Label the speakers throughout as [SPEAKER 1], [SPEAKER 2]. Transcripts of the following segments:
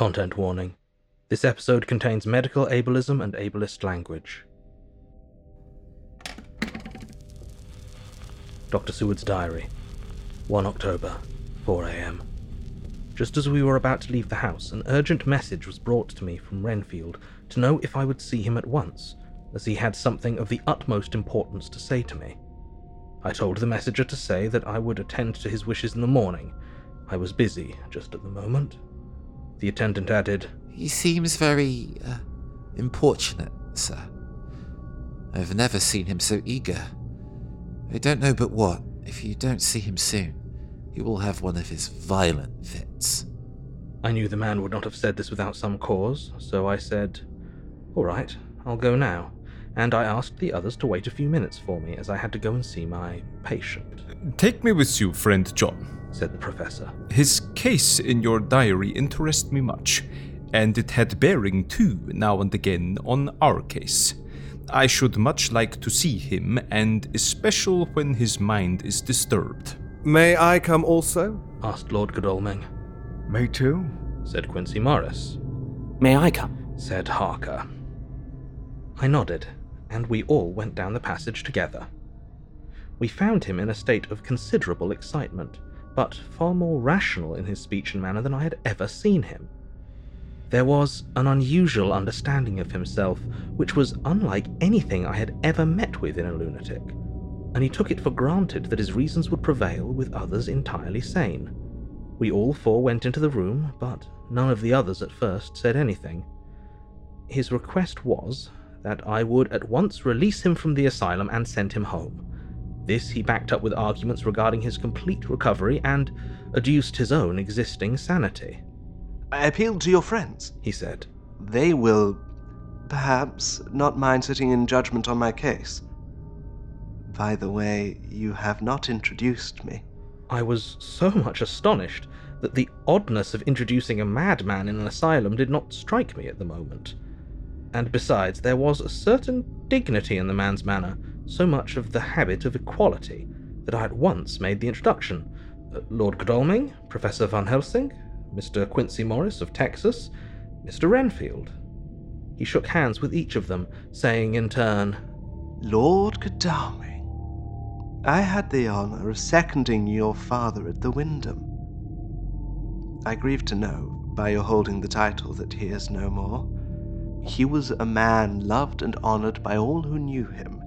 [SPEAKER 1] Content warning. This episode contains medical ableism and ableist language. Dr. Seward's Diary. 1 October, 4 am. Just as we were about to leave the house, an urgent message was brought to me from Renfield to know if I would see him at once, as he had something of the utmost importance to say to me. I told the messenger to say that I would attend to his wishes in the morning. I was busy just at the moment. The attendant added,
[SPEAKER 2] He seems very uh, importunate, sir. I've never seen him so eager. I don't know but what, if you don't see him soon, he will have one of his violent fits.
[SPEAKER 1] I knew the man would not have said this without some cause, so I said, All right, I'll go now. And I asked the others to wait a few minutes for me, as I had to go and see my patient,
[SPEAKER 3] Take me with you, friend John.
[SPEAKER 1] Said the professor.
[SPEAKER 3] His case in your diary interests me much, and it had bearing too, now and again, on our case. I should much like to see him, and especially when his mind is disturbed.
[SPEAKER 4] May I come also?
[SPEAKER 1] asked Lord Godalming.
[SPEAKER 4] Me too.
[SPEAKER 1] Said Quincey Morris.
[SPEAKER 5] May I come?
[SPEAKER 1] Said Harker. I nodded, and we all went down the passage together. We found him in a state of considerable excitement, but far more rational in his speech and manner than I had ever seen him. There was an unusual understanding of himself, which was unlike anything I had ever met with in a lunatic, and he took it for granted that his reasons would prevail with others entirely sane. We all four went into the room, but none of the others at first said anything. His request was that I would at once release him from the asylum and send him home. This he backed up with arguments regarding his complete recovery and adduced his own existing sanity.
[SPEAKER 6] I appealed to your friends.
[SPEAKER 1] He said,
[SPEAKER 6] They will, perhaps, not mind sitting in judgment on my case. By the way, you have not introduced me.
[SPEAKER 1] I was so much astonished that the oddness of introducing a madman in an asylum did not strike me at the moment. And besides, there was a certain dignity in the man's manner, so much of the habit of equality, that I at once made the introduction. Uh, Lord Godalming, Professor Van Helsing, Mr. Quincey Morris of Texas, Mr. Renfield. He shook hands with each of them, saying in turn,
[SPEAKER 6] Lord Godalming, I had the honor of seconding your father at the Windham. I grieve to know, by your holding the title, that he is no more. He was a man loved and honored by all who knew him,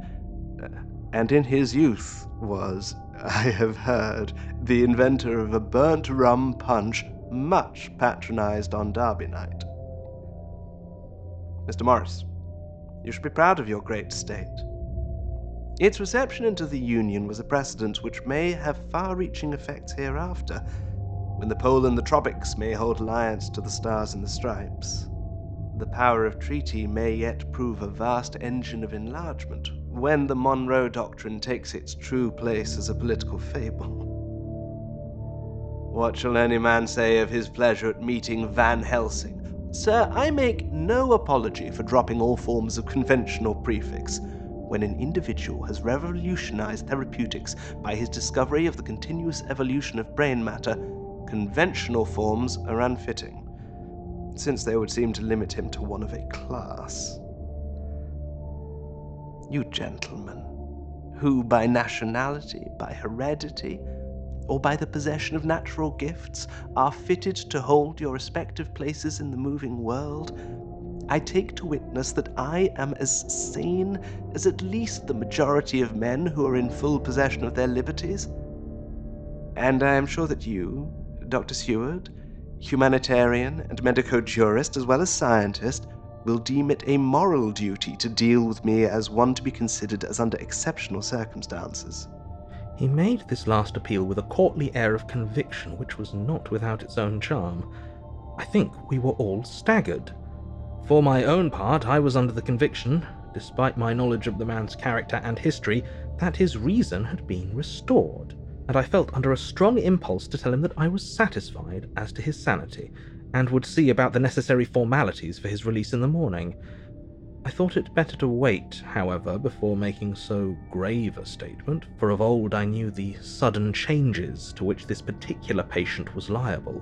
[SPEAKER 6] and in his youth was, I have heard, the inventor of a burnt rum punch much patronized on Derby night. Mr. Morris, you should be proud of your great state. Its reception into the Union was a precedent which may have far reaching effects hereafter, when the pole and the tropics may hold alliance to the stars and the stripes. The power of treaty may yet prove a vast engine of enlargement when the Monroe Doctrine takes its true place as a political fable. What shall any man say of his pleasure at meeting Van Helsing? Sir, I make no apology for dropping all forms of conventional prefix when an individual has revolutionized therapeutics by his discovery of the continuous evolution of brain matter, conventional forms are unfitting, since they would seem to limit him to one of a class. You gentlemen, who by nationality, by heredity, or by the possession of natural gifts are fitted to hold your respective places in the moving world, I take to witness that I am as sane as at least the majority of men who are in full possession of their liberties. And I am sure that you, Dr. Seward, humanitarian and medico jurist as well as scientist, will deem it a moral duty to deal with me as one to be considered as under exceptional circumstances.
[SPEAKER 1] He made this last appeal with a courtly air of conviction which was not without its own charm. I think we were all staggered. For my own part, I was under the conviction, despite my knowledge of the man's character and history, that his reason had been restored, and I felt under a strong impulse to tell him that I was satisfied as to his sanity, and would see about the necessary formalities for his release in the morning. I thought it better to wait, however, before making so grave a statement, for of old I knew the sudden changes to which this particular patient was liable.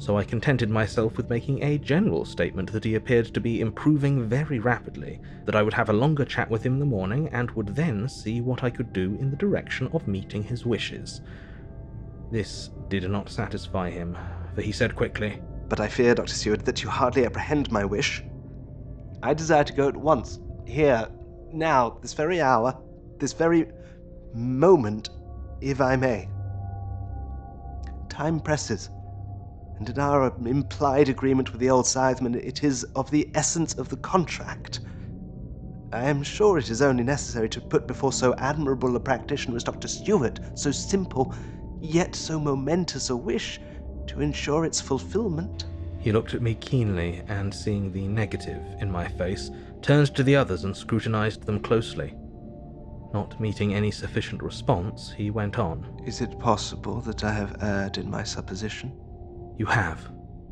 [SPEAKER 1] So I contented myself with making a general statement that he appeared to be improving very rapidly, that I would have a longer chat with him in the morning, and would then see what I could do in the direction of meeting his wishes. This did not satisfy him, he said quickly,
[SPEAKER 6] But I fear, Dr. Seward, that you hardly apprehend my wish. I desire to go at once, here, now, this very hour, this very moment, if I may. Time presses, and in our implied agreement with the old scytheman, it is of the essence of the contract. I am sure it is only necessary to put before so admirable a practitioner as Dr. Seward so simple, yet so momentous a wish, to ensure its fulfillment.
[SPEAKER 1] He looked at me keenly, and seeing the negative in my face, turned to the others and scrutinized them closely. Not meeting any sufficient response, he went on.
[SPEAKER 6] Is it possible that I have erred in my supposition?
[SPEAKER 1] You have,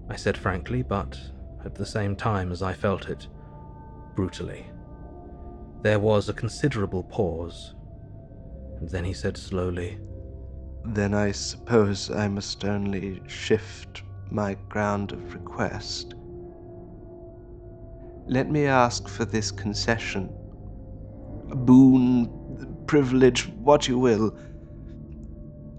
[SPEAKER 1] I said frankly, but at the same time as I felt it, brutally. There was a considerable pause, and then he said slowly,
[SPEAKER 6] Then I suppose I must only shift my ground of request. Let me ask for this concession. A boon, privilege, what you will.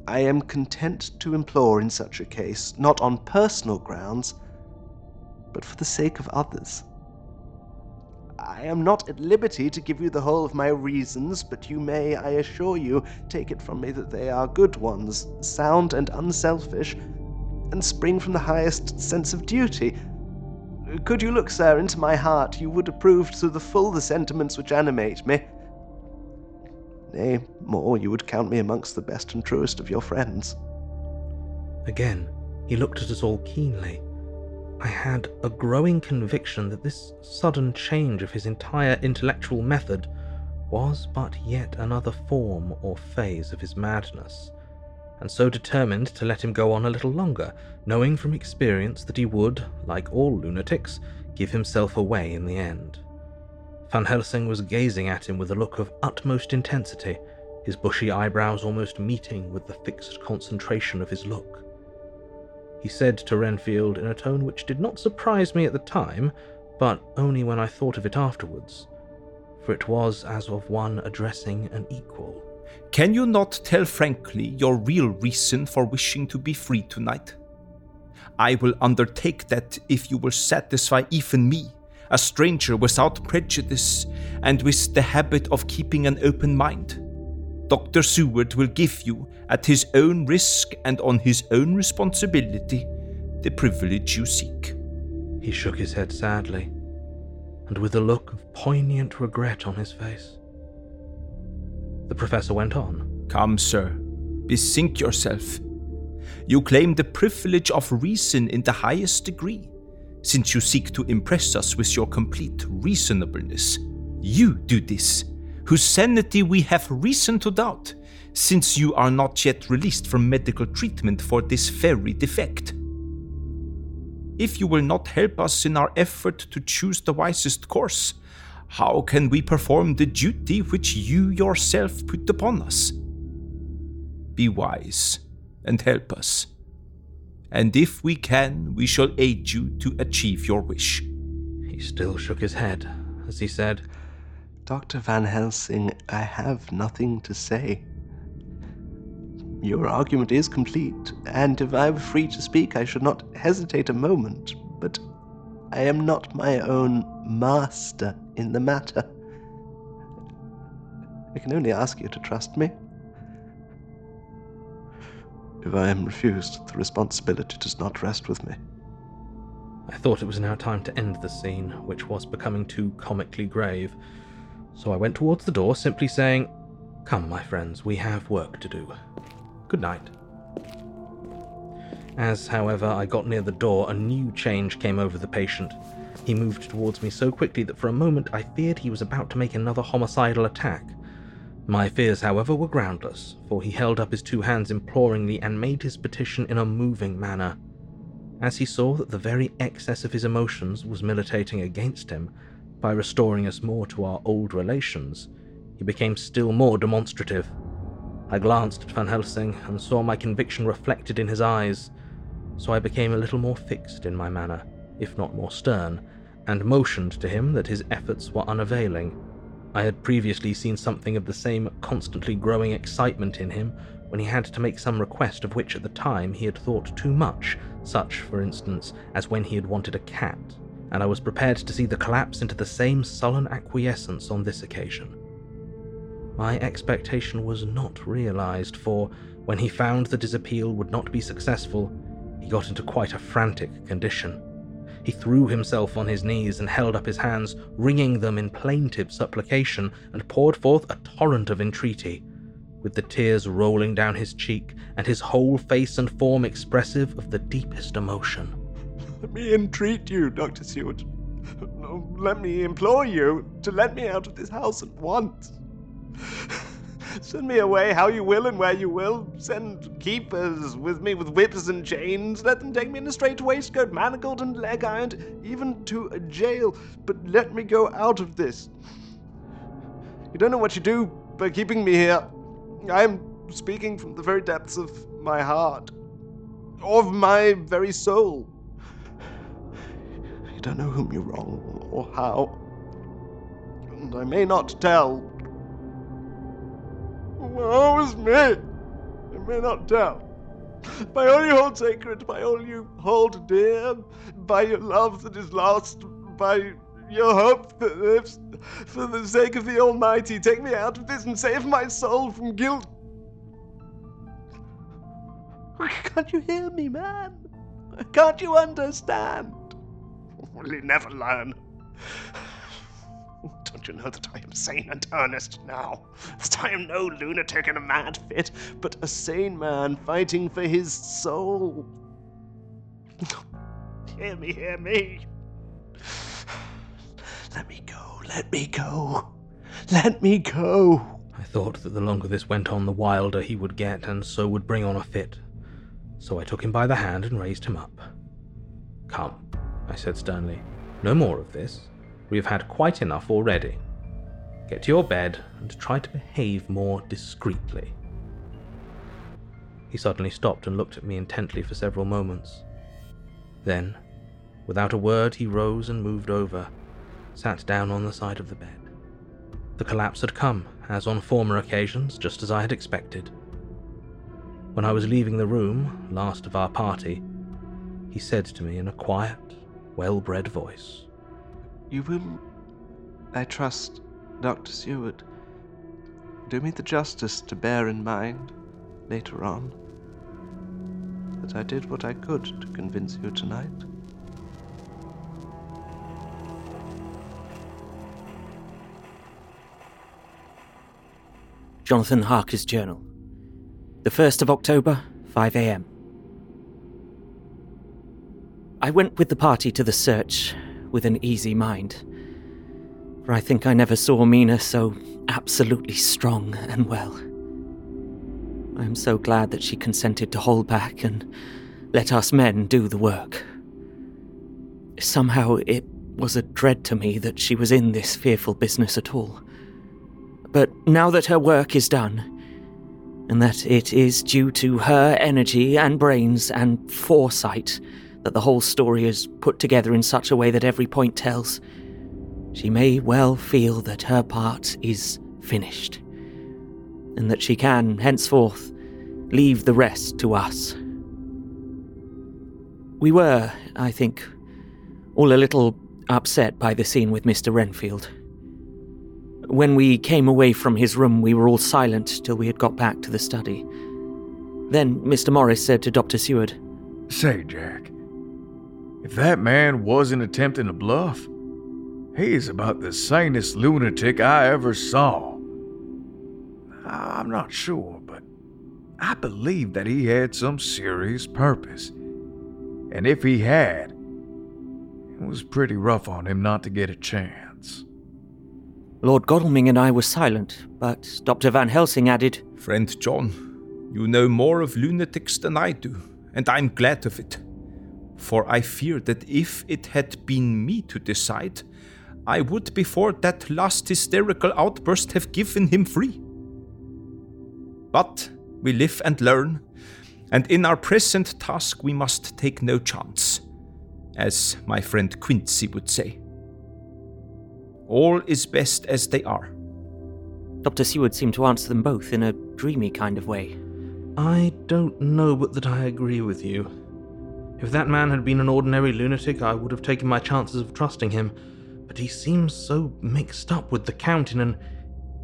[SPEAKER 6] I am content to implore in such a case, not on personal grounds, but for the sake of others. I am not at liberty to give you the whole of my reasons, but you may, I assure you, take it from me that they are good ones, sound and unselfish, and spring from the highest sense of duty. Could you look, sir, into my heart, you would approve to the full the sentiments which animate me. Nay, more, you would count me amongst the best and truest of your friends.
[SPEAKER 1] Again, he looked at us all keenly. I had a growing conviction that this sudden change of his entire intellectual method was but yet another form or phase of his madness, and so determined to let him go on a little longer, knowing from experience that he would, like all lunatics, give himself away in the end. Van Helsing was gazing at him with a look of utmost intensity, his bushy eyebrows almost meeting with the fixed concentration of his look. He said to Renfield in a tone which did not surprise me at the time, but only when I thought of it afterwards, for it was as of one addressing an equal.
[SPEAKER 3] Can you not tell frankly your real reason for wishing to be free tonight? I will undertake that if you will satisfy even me, a stranger without prejudice and with the habit of keeping an open mind. Dr. Seward will give you, at his own risk and on his own responsibility, the privilege you seek.
[SPEAKER 1] He shook his head sadly, and with a look of poignant regret on his face. The professor went on.
[SPEAKER 3] Come, sir, bethink yourself. You claim the privilege of reason in the highest degree, since you seek to impress us with your complete reasonableness. You do this, whose sanity we have reason to doubt, since you are not yet released from medical treatment for this very defect. If you will not help us in our effort to choose the wisest course, how can we perform the duty which you yourself put upon us? Be wise and help us. And if we can, we shall aid you to achieve your wish.
[SPEAKER 1] He still shook his head as he said,
[SPEAKER 6] Dr. Van Helsing, I have nothing to say. Your argument is complete, and if I were free to speak, I should not hesitate a moment, but I am not my own master in the matter. I can only ask you to trust me. If I am refused, the responsibility does not rest with me.
[SPEAKER 1] I thought it was now time to end the scene, which was becoming too comically grave. So I went towards the door, simply saying, Come, my friends, we have work to do. Good night. As, however, I got near the door, a new change came over the patient. He moved towards me so quickly that for a moment I feared he was about to make another homicidal attack. My fears, however, were groundless, for he held up his two hands imploringly and made his petition in a moving manner. As he saw that the very excess of his emotions was militating against him, by restoring us more to our old relations, he became still more demonstrative. I glanced at Van Helsing and saw my conviction reflected in his eyes, so I became a little more fixed in my manner, if not more stern, and motioned to him that his efforts were unavailing. I had previously seen something of the same constantly growing excitement in him when he had to make some request of which at the time he had thought too much, such, for instance, as when he had wanted a cat, and I was prepared to see the collapse into the same sullen acquiescence on this occasion. My expectation was not realized, for when he found that his appeal would not be successful, he got into quite a frantic condition. He threw himself on his knees and held up his hands, wringing them in plaintive supplication, and poured forth a torrent of entreaty, with the tears rolling down his cheek and his whole face and form expressive of the deepest emotion.
[SPEAKER 6] Let me entreat you, Dr. Seward. Let me implore you to let me out of this house at once. Send me away how you will and where you will. Send keepers with me with whips and chains. Let them take me in a straight waistcoat, manacled and leg ironed, even to a jail. But let me go out of this. You don't know what you do by keeping me here. I am speaking from the very depths of my heart, of my very soul. You don't know whom you wrong or how. And I may not tell. Woe is me! I may not tell. By all you hold sacred, by all you hold dear, by your love that is lost, by your hope that lives, for the sake of the Almighty, take me out of this and save my soul from guilt. Can't you hear me, man? Can't you understand? Will you never learn? Don't you know that I am sane and earnest now? That I am no lunatic in a mad fit, but a sane man fighting for his soul? Hear me, hear me. Let me go, let me go, let me go.
[SPEAKER 1] I thought that the longer this went on, the wilder he would get, and so would bring on a fit. So I took him by the hand and raised him up. Come, I said sternly. No more of this. We have had quite enough already. Get to your bed and try to behave more discreetly. He suddenly stopped and looked at me intently for several moments. Then, without a word, he rose and moved over, sat down on the side of the bed. The collapse had come, as on former occasions, just as I had expected. When I was leaving the room, last of our party, he said to me in a quiet, well bred voice
[SPEAKER 6] You will, I trust, Dr. Seward, do me the justice to bear in mind, later on, that I did what I could to convince you tonight.
[SPEAKER 5] Jonathan Harker's journal. The 1st of October, 5 am. I went with the party to the search with an easy mind, for I think I never saw Mina so absolutely strong and well. I am so glad that she consented to hold back and let us men do the work. Somehow it was a dread to me that she was in this fearful business at all. But now that her work is done, and that it is due to her energy and brains and foresight that the whole story is put together in such a way that every point tells, she may well feel that her part is finished, and that she can, henceforth, leave the rest to us. We were, I think, all a little upset by the scene with Mr. Renfield. When we came away from his room, we were all silent till we had got back to the study. Then Mr. Morris said to Dr. Seward,
[SPEAKER 4] Say, Jack, if that man wasn't attempting a bluff, he is about the sanest lunatic I ever saw. I'm not sure, but I believe that he had some serious purpose And if he had, it was pretty rough on him not to get a chance.
[SPEAKER 5] Lord Godalming and I were silent, but Dr. Van Helsing added,
[SPEAKER 3] Friend John, you know more of lunatics than I do, and I'm glad of it. For I fear that if it had been me to decide, I would, before that last hysterical outburst, have given him free. But we live and learn, and in our present task we must take no chance, as my friend Quincey would say. All is best as they are.
[SPEAKER 5] Dr. Seward seemed to answer them both in a dreamy kind of way.
[SPEAKER 1] I don't know but that I agree with you. If that man had been an ordinary lunatic, I would have taken my chances of trusting him, but he seems so mixed up with the Count in an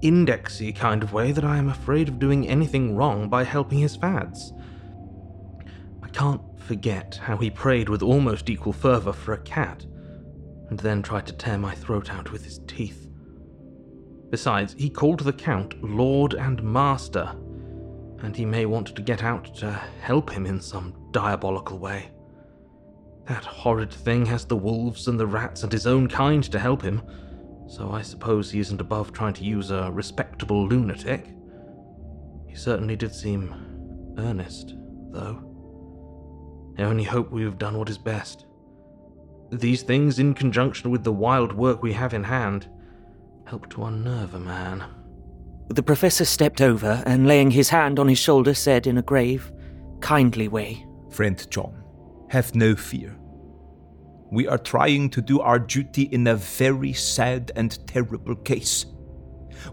[SPEAKER 1] indexy kind of way that I am afraid of doing anything wrong by helping his fads. I can't forget how he prayed with almost equal fervour for a cat, and then tried to tear my throat out with his teeth. Besides, he called the Count Lord and Master, and he may want to get out to help him in some diabolical way. That horrid thing has the wolves and the rats and his own kind to help him, so I suppose he isn't above trying to use a respectable lunatic. He certainly did seem earnest, though. I only hope we have done what is best. These things, in conjunction with the wild work we have in hand, help to unnerve a man.
[SPEAKER 5] The professor stepped over and, laying his hand on his shoulder, said in a grave, kindly way,
[SPEAKER 3] Friend John, have no fear. We are trying to do our duty in a very sad and terrible case.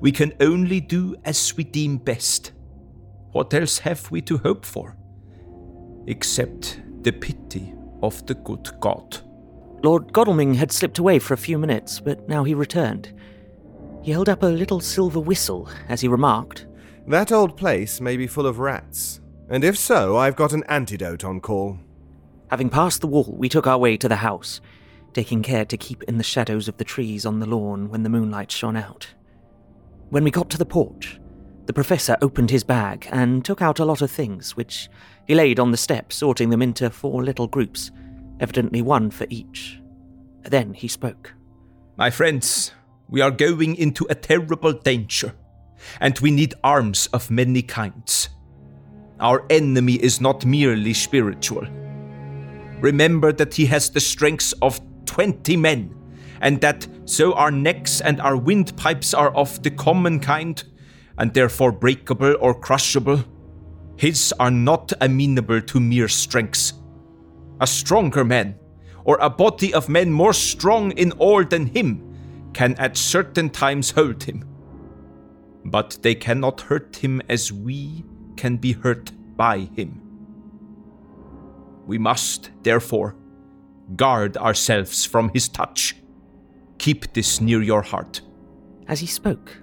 [SPEAKER 3] We can only do as we deem best. What else have we to hope for? Except the pity of the good God.
[SPEAKER 5] Lord Godalming had slipped away for a few minutes, but now he returned. He held up a little silver whistle as he remarked,
[SPEAKER 7] That old place may be full of rats, and if so, I've got an antidote on call.
[SPEAKER 5] Having passed the wall, we took our way to the house, taking care to keep in the shadows of the trees on the lawn when the moonlight shone out. When we got to the porch, the professor opened his bag and took out a lot of things, which he laid on the step, sorting them into four little groups, evidently one for each. Then he spoke.
[SPEAKER 3] My friends, we are going into a terrible danger, and we need arms of many kinds. Our enemy is not merely spiritual. Remember that he has the strength of 20 men, and that so our necks and our windpipes are of the common kind, and therefore breakable or crushable. His are not amenable to mere strength. A stronger man, or a body of men more strong in all than him, can at certain times hold him. But they cannot hurt him as we can be hurt by him. We must, therefore, guard ourselves from his touch. Keep this near your heart.
[SPEAKER 5] As he spoke,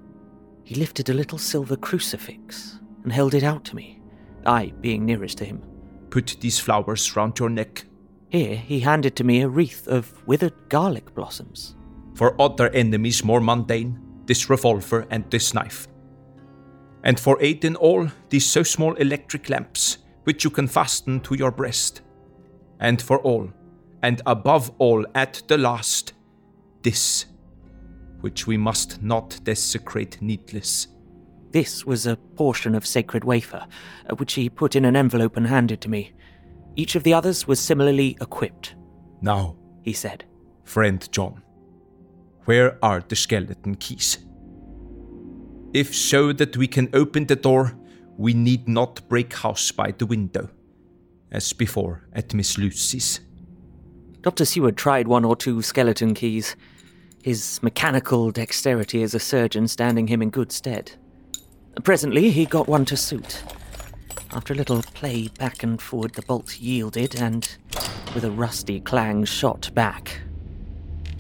[SPEAKER 5] he lifted a little silver crucifix and held it out to me, I being nearest to him.
[SPEAKER 3] Put these flowers round your neck.
[SPEAKER 5] Here he handed to me a wreath of withered garlic blossoms.
[SPEAKER 3] For other enemies more mundane, this revolver and this knife. And for aid in all, these so small electric lamps, which you can fasten to your breast. And for all, and above all at the last, this, which we must not desecrate needless.
[SPEAKER 5] This was a portion of sacred wafer, uh, which he put in an envelope and handed to me. Each of the others was similarly equipped.
[SPEAKER 3] Now,
[SPEAKER 5] he said,
[SPEAKER 3] Friend John, where are the skeleton keys? If so that we can open the door, we need not break house by the window, as before at Miss Lucy's.
[SPEAKER 5] Dr. Seward tried one or two skeleton keys, his mechanical dexterity as a surgeon standing him in good stead. Presently, he got one to suit. After a little play back and forward, the bolt yielded and, with a rusty clang, shot back.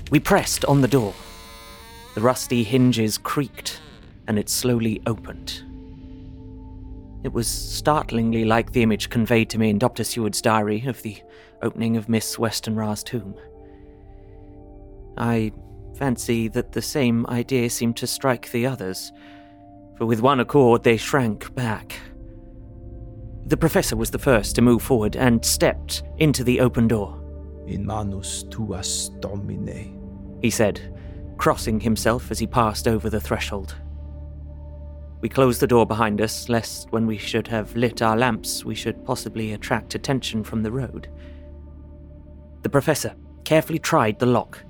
[SPEAKER 5] We pressed on the door. The rusty hinges creaked, and it slowly opened. It was startlingly like the image conveyed to me in Dr. Seward's diary of the opening of Miss Westenra's tomb. I fancy that the same idea seemed to strike the others, for with one accord they shrank back. The professor was the first to move forward and stepped into the open door.
[SPEAKER 3] In manus tuas domine.
[SPEAKER 5] He said, crossing himself as he passed over the threshold. We closed the door behind us, lest when we should have lit our lamps, we should possibly attract attention from the road. The professor carefully tried the lock,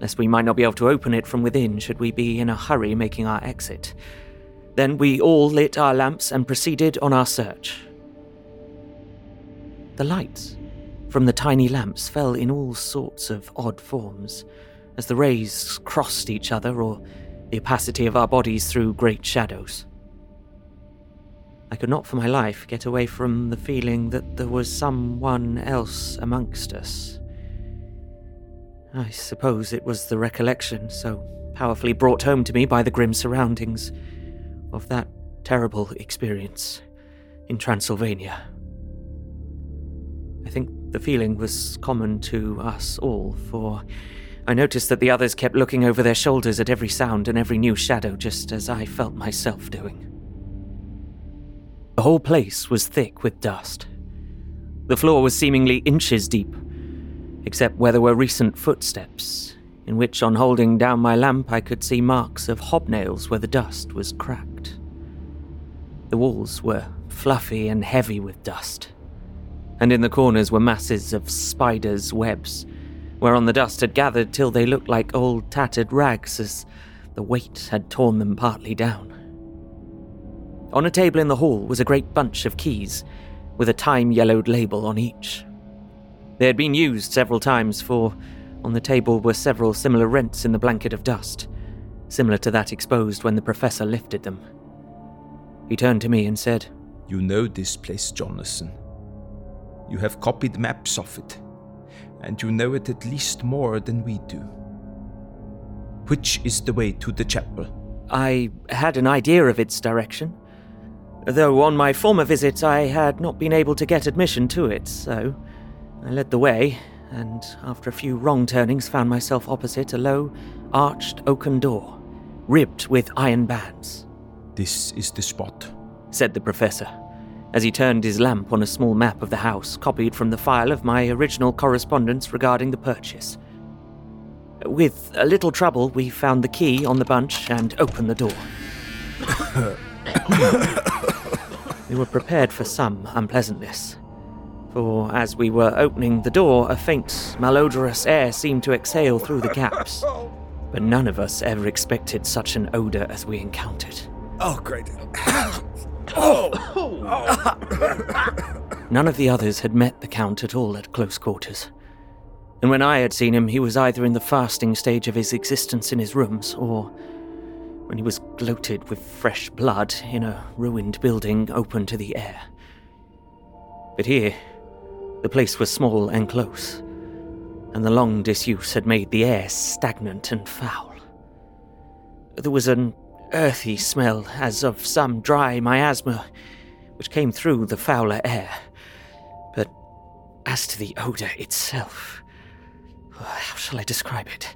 [SPEAKER 5] lest we might not be able to open it from within should we be in a hurry making our exit. Then we all lit our lamps and proceeded on our search. The lights from the tiny lamps fell in all sorts of odd forms as the rays crossed each other or the opacity of our bodies threw great shadows. I could not for my life get away from the feeling that there was someone else amongst us. I suppose it was the recollection, so powerfully brought home to me by the grim surroundings, of that terrible experience in Transylvania. I think the feeling was common to us all, for I noticed that the others kept looking over their shoulders at every sound and every new shadow, just as I felt myself doing. The whole place was thick with dust. The floor was seemingly inches deep, except where there were recent footsteps, in which, on holding down my lamp, I could see marks of hobnails where the dust was cracked. The walls were fluffy and heavy with dust, and in the corners were masses of spiders' webs, whereon the dust had gathered till they looked like old tattered rags as the weight had torn them partly down. On a table in the hall was a great bunch of keys, with a time yellowed label on each. They had been used several times, for on the table were several similar rents in the blanket of dust, similar to that exposed when the professor lifted them. He turned to me and said,
[SPEAKER 3] You know this place, Jonathan. You have copied maps of it, and you know it at least more than we do. Which is the way to the chapel?
[SPEAKER 5] I had an idea of its direction, though on my former visit I had not been able to get admission to it, so I led the way, and after a few wrong turnings found myself opposite a low, arched oaken door, ribbed with iron bands.
[SPEAKER 3] This is the spot,
[SPEAKER 5] said the professor, as he turned his lamp on a small map of the house copied from the file of my original correspondence regarding the purchase. With a little trouble, we found the key on the bunch and opened the door. we were prepared for some unpleasantness, for as we were opening the door, a faint, malodorous air seemed to exhale through the gaps. But none of us ever expected such an odor as we encountered.
[SPEAKER 7] Oh, great.
[SPEAKER 5] None of the others had met the Count at all at close quarters. And when I had seen him, he was either in the fasting stage of his existence in his rooms, or when he was gloated with fresh blood in a ruined building open to the air. But here, the place was small and close, and the long disuse had made the air stagnant and foul. There was an earthy smell, as of some dry miasma, which came through the fouler air. But as to the odour itself, how shall I describe it?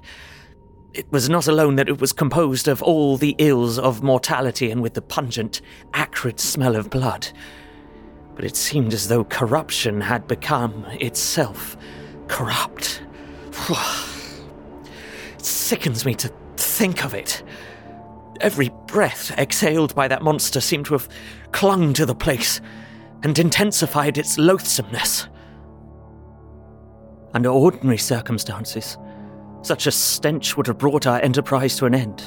[SPEAKER 5] It was not alone that it was composed of all the ills of mortality and with the pungent, acrid smell of blood, but it seemed as though corruption had become itself corrupt. it sickens me to think of it. Every breath exhaled by that monster seemed to have clung to the place and intensified its loathsomeness. Under ordinary circumstances, such a stench would have brought our enterprise to an end.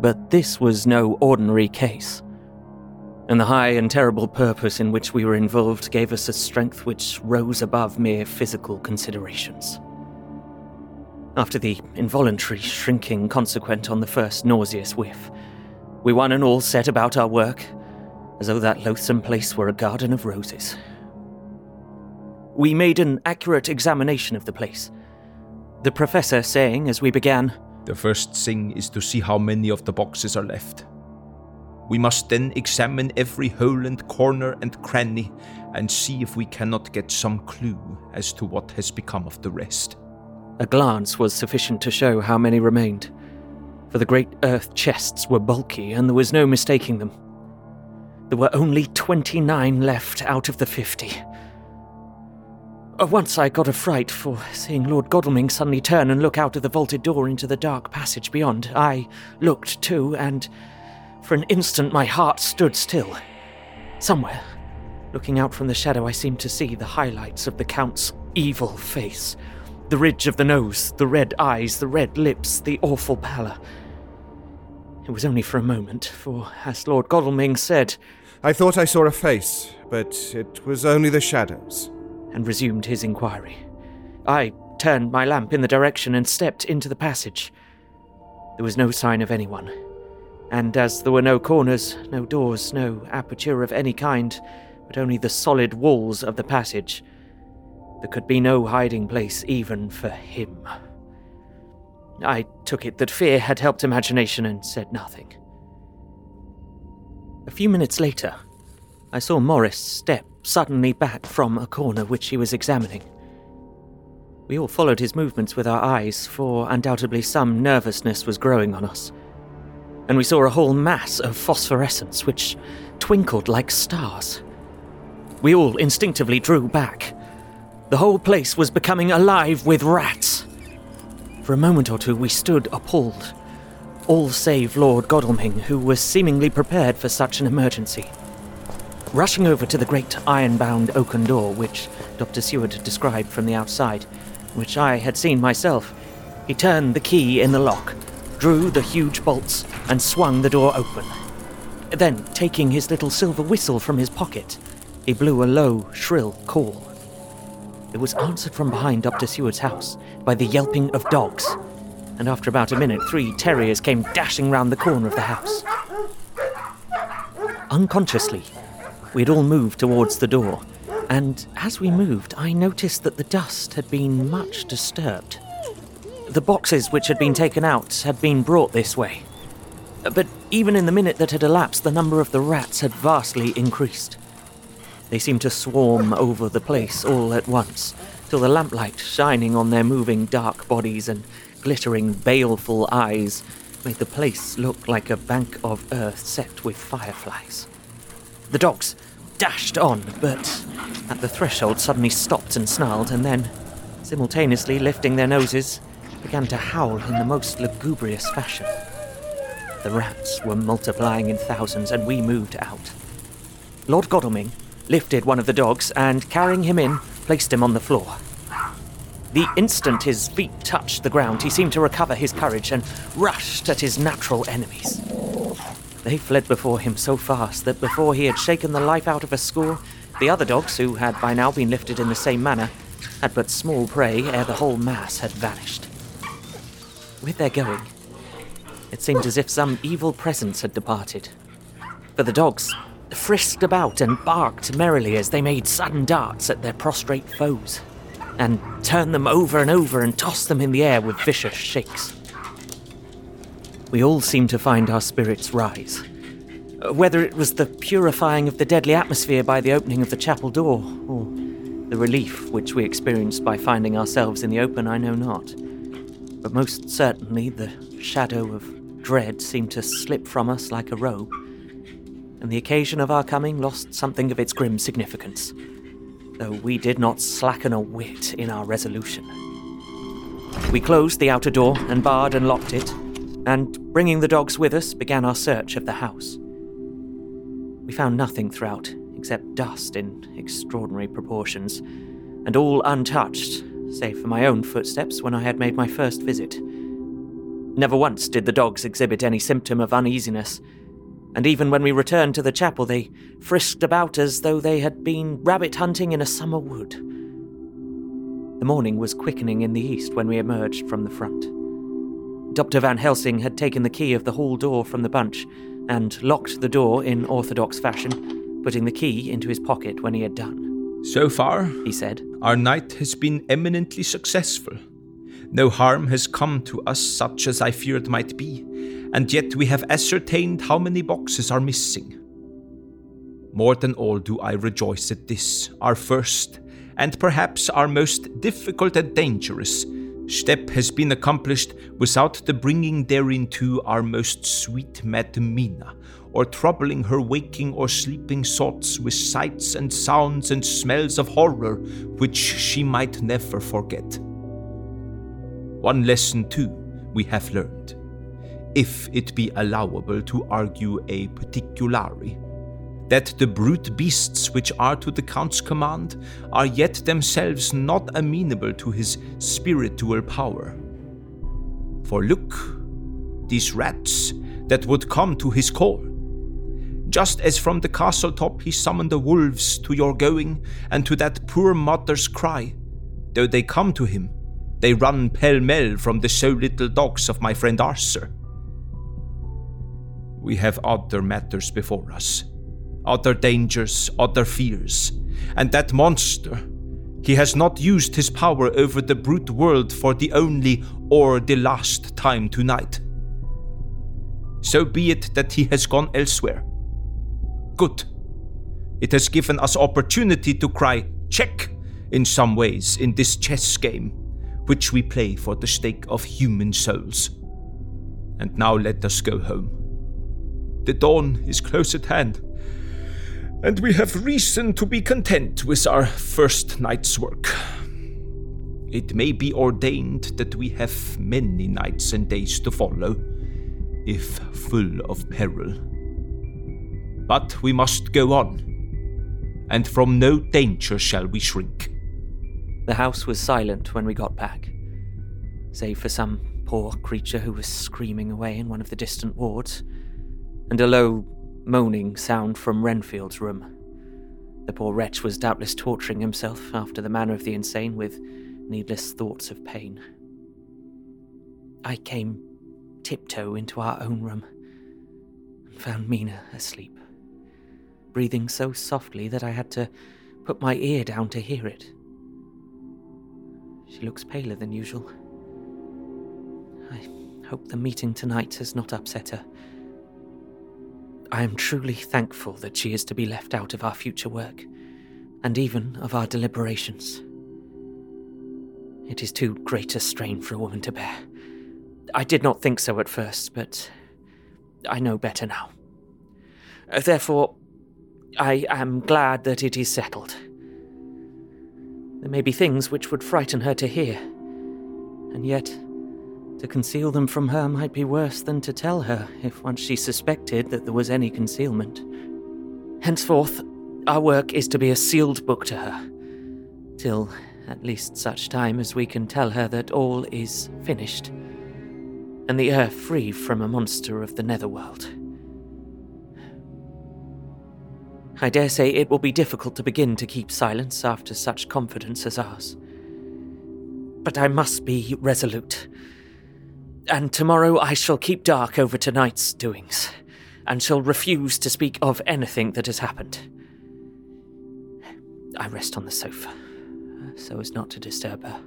[SPEAKER 5] But this was no ordinary case, and the high and terrible purpose in which we were involved gave us a strength which rose above mere physical considerations. After the involuntary shrinking consequent on the first nauseous whiff, we one and all set about our work as though that loathsome place were a garden of roses. We made an accurate examination of the place, the professor saying as we began,
[SPEAKER 3] The first thing is to see how many of the boxes are left. We must then examine every hole and corner and cranny and see if we cannot get some clue as to what has become of the rest.
[SPEAKER 5] A glance was sufficient to show how many remained, for the great earth chests were bulky and there was no mistaking them. There were only 29 left out of the 50. Uh, Once I got a fright for seeing Lord Godalming suddenly turn and look out of the vaulted door into the dark passage beyond. I looked too, and for an instant my heart stood still. Somewhere, looking out from the shadow, I seemed to see the highlights of the Count's evil face. The ridge of the nose, the red eyes, the red lips, the awful pallor. It was only for a moment, for, as Lord Godalming said,
[SPEAKER 7] I thought I saw a face, but it was only the shadows.
[SPEAKER 5] And resumed his inquiry. I turned my lamp in the direction and stepped into the passage. There was no sign of anyone, and as there were no corners, no doors, no aperture of any kind, but only the solid walls of the passage, there could be no hiding place even for him. I took it that fear had helped imagination and said nothing. A few minutes later, I saw Morris step suddenly back from a corner which he was examining. We all followed his movements with our eyes, for undoubtedly some nervousness was growing on us. And we saw a whole mass of phosphorescence which twinkled like stars. We all instinctively drew back. The whole place was becoming alive with rats. For a moment or two, we stood appalled, all save Lord Godalming, who was seemingly prepared for such an emergency. Rushing over to the great iron bound oaken door, which Dr. Seward had described from the outside, which I had seen myself, he turned the key in the lock, drew the huge bolts, and swung the door open. Then, taking his little silver whistle from his pocket, he blew a low, shrill call. It was answered from behind Dr. Seward's house by the yelping of dogs, and after about a minute, three terriers came dashing round the corner of the house. Unconsciously, we had all moved towards the door, and as we moved, I noticed that the dust had been much disturbed. The boxes which had been taken out had been brought this way. But even in the minute that had elapsed, the number of the rats had vastly increased. They seemed to swarm over the place all at once, till the lamplight shining on their moving dark bodies and glittering baleful eyes made the place look like a bank of earth set with fireflies. The dogs dashed on, but at the threshold suddenly stopped and snarled, and then, simultaneously lifting their noses, began to howl in the most lugubrious fashion. The rats were multiplying in thousands, and we moved out. Lord Godalming lifted one of the dogs and, carrying him in, placed him on the floor. The instant his feet touched the ground, he seemed to recover his courage and rushed at his natural enemies. They fled before him so fast that before he had shaken the life out of a score, the other dogs, who had by now been lifted in the same manner, had but small prey ere the whole mass had vanished. With their going, it seemed as if some evil presence had departed. For the dogs frisked about and barked merrily as they made sudden darts at their prostrate foes, and turned them over and over and tossed them in the air with vicious shakes. We all seemed to find our spirits rise. Uh, Whether it was the purifying of the deadly atmosphere by the opening of the chapel door, or the relief which we experienced by finding ourselves in the open, I know not. But most certainly the shadow of dread seemed to slip from us like a robe, and the occasion of our coming lost something of its grim significance, though we did not slacken a whit in our resolution. We closed the outer door and barred and locked it, and bringing the dogs with us, began our search of the house. We found nothing throughout except dust in extraordinary proportions, and all untouched, save for my own footsteps when I had made my first visit. Never once did the dogs exhibit any symptom of uneasiness, and even when we returned to the chapel, they frisked about as though they had been rabbit hunting in a summer wood. The morning was quickening in the east when we emerged from the front. Dr. Van Helsing had taken the key of the hall door from the bunch and locked the door in orthodox fashion, putting the key into his pocket when he had done.
[SPEAKER 3] So far,
[SPEAKER 5] He said,
[SPEAKER 3] our night has been eminently successful. No harm has come to us such as I feared might be, and yet we have ascertained how many boxes are missing. More than all do I rejoice at this, our first, and perhaps our most difficult and dangerous, step has been accomplished without the bringing thereinto our most sweet Madam Mina, or troubling her waking or sleeping thoughts with sights and sounds and smells of horror which she might never forget. One lesson, too, we have learned, if it be allowable to argue a particulari, that the brute beasts which are to the Count's command are yet themselves not amenable to his spiritual power. For look, these rats that would come to his call. Just as from the castle top he summoned the wolves to your going, and to that poor mother's cry, though they come to him, they run pell mell from the so little dogs of my friend Arthur. We have other matters before us, other dangers, other fears, and that monster, he has not used his power over the brute world for the only or the last time tonight. So be it that he has gone elsewhere. Good. It has given us opportunity to cry check in some ways in this chess game, which we play for the stake of human souls. And now let us go home. The dawn is close at hand, and we have reason to be content with our first night's work. It may be ordained that we have many nights and days to follow, if full of peril. But we must go on, and from no danger shall we shrink.
[SPEAKER 5] The house was silent when we got back, save for some poor creature who was screaming away in one of the distant wards, and a low, moaning sound from Renfield's room. The poor wretch was doubtless torturing himself after the manner of the insane with needless thoughts of pain. I came tiptoe into our own room and found Mina asleep, breathing so softly that I had to put my ear down to hear it. She looks paler than usual. I hope the meeting tonight has not upset her. I am truly thankful that she is to be left out of our future work, and even of our deliberations. It is too great a strain for a woman to bear. I did not think so at first, but I know better now. Uh, therefore, I am glad that it is settled. There may be things which would frighten her to hear, and yet to conceal them from her might be worse than to tell her if once she suspected that there was any concealment. Henceforth, our work is to be a sealed book to her, till at least such time as we can tell her that all is finished, and the earth free from a monster of the netherworld. I dare say it will be difficult to begin to keep silence after such confidence as ours. But I must be resolute and tomorrow I shall keep dark over tonight's doings, and shall refuse to speak of anything that has happened. I rest on the sofa, so as not to disturb her.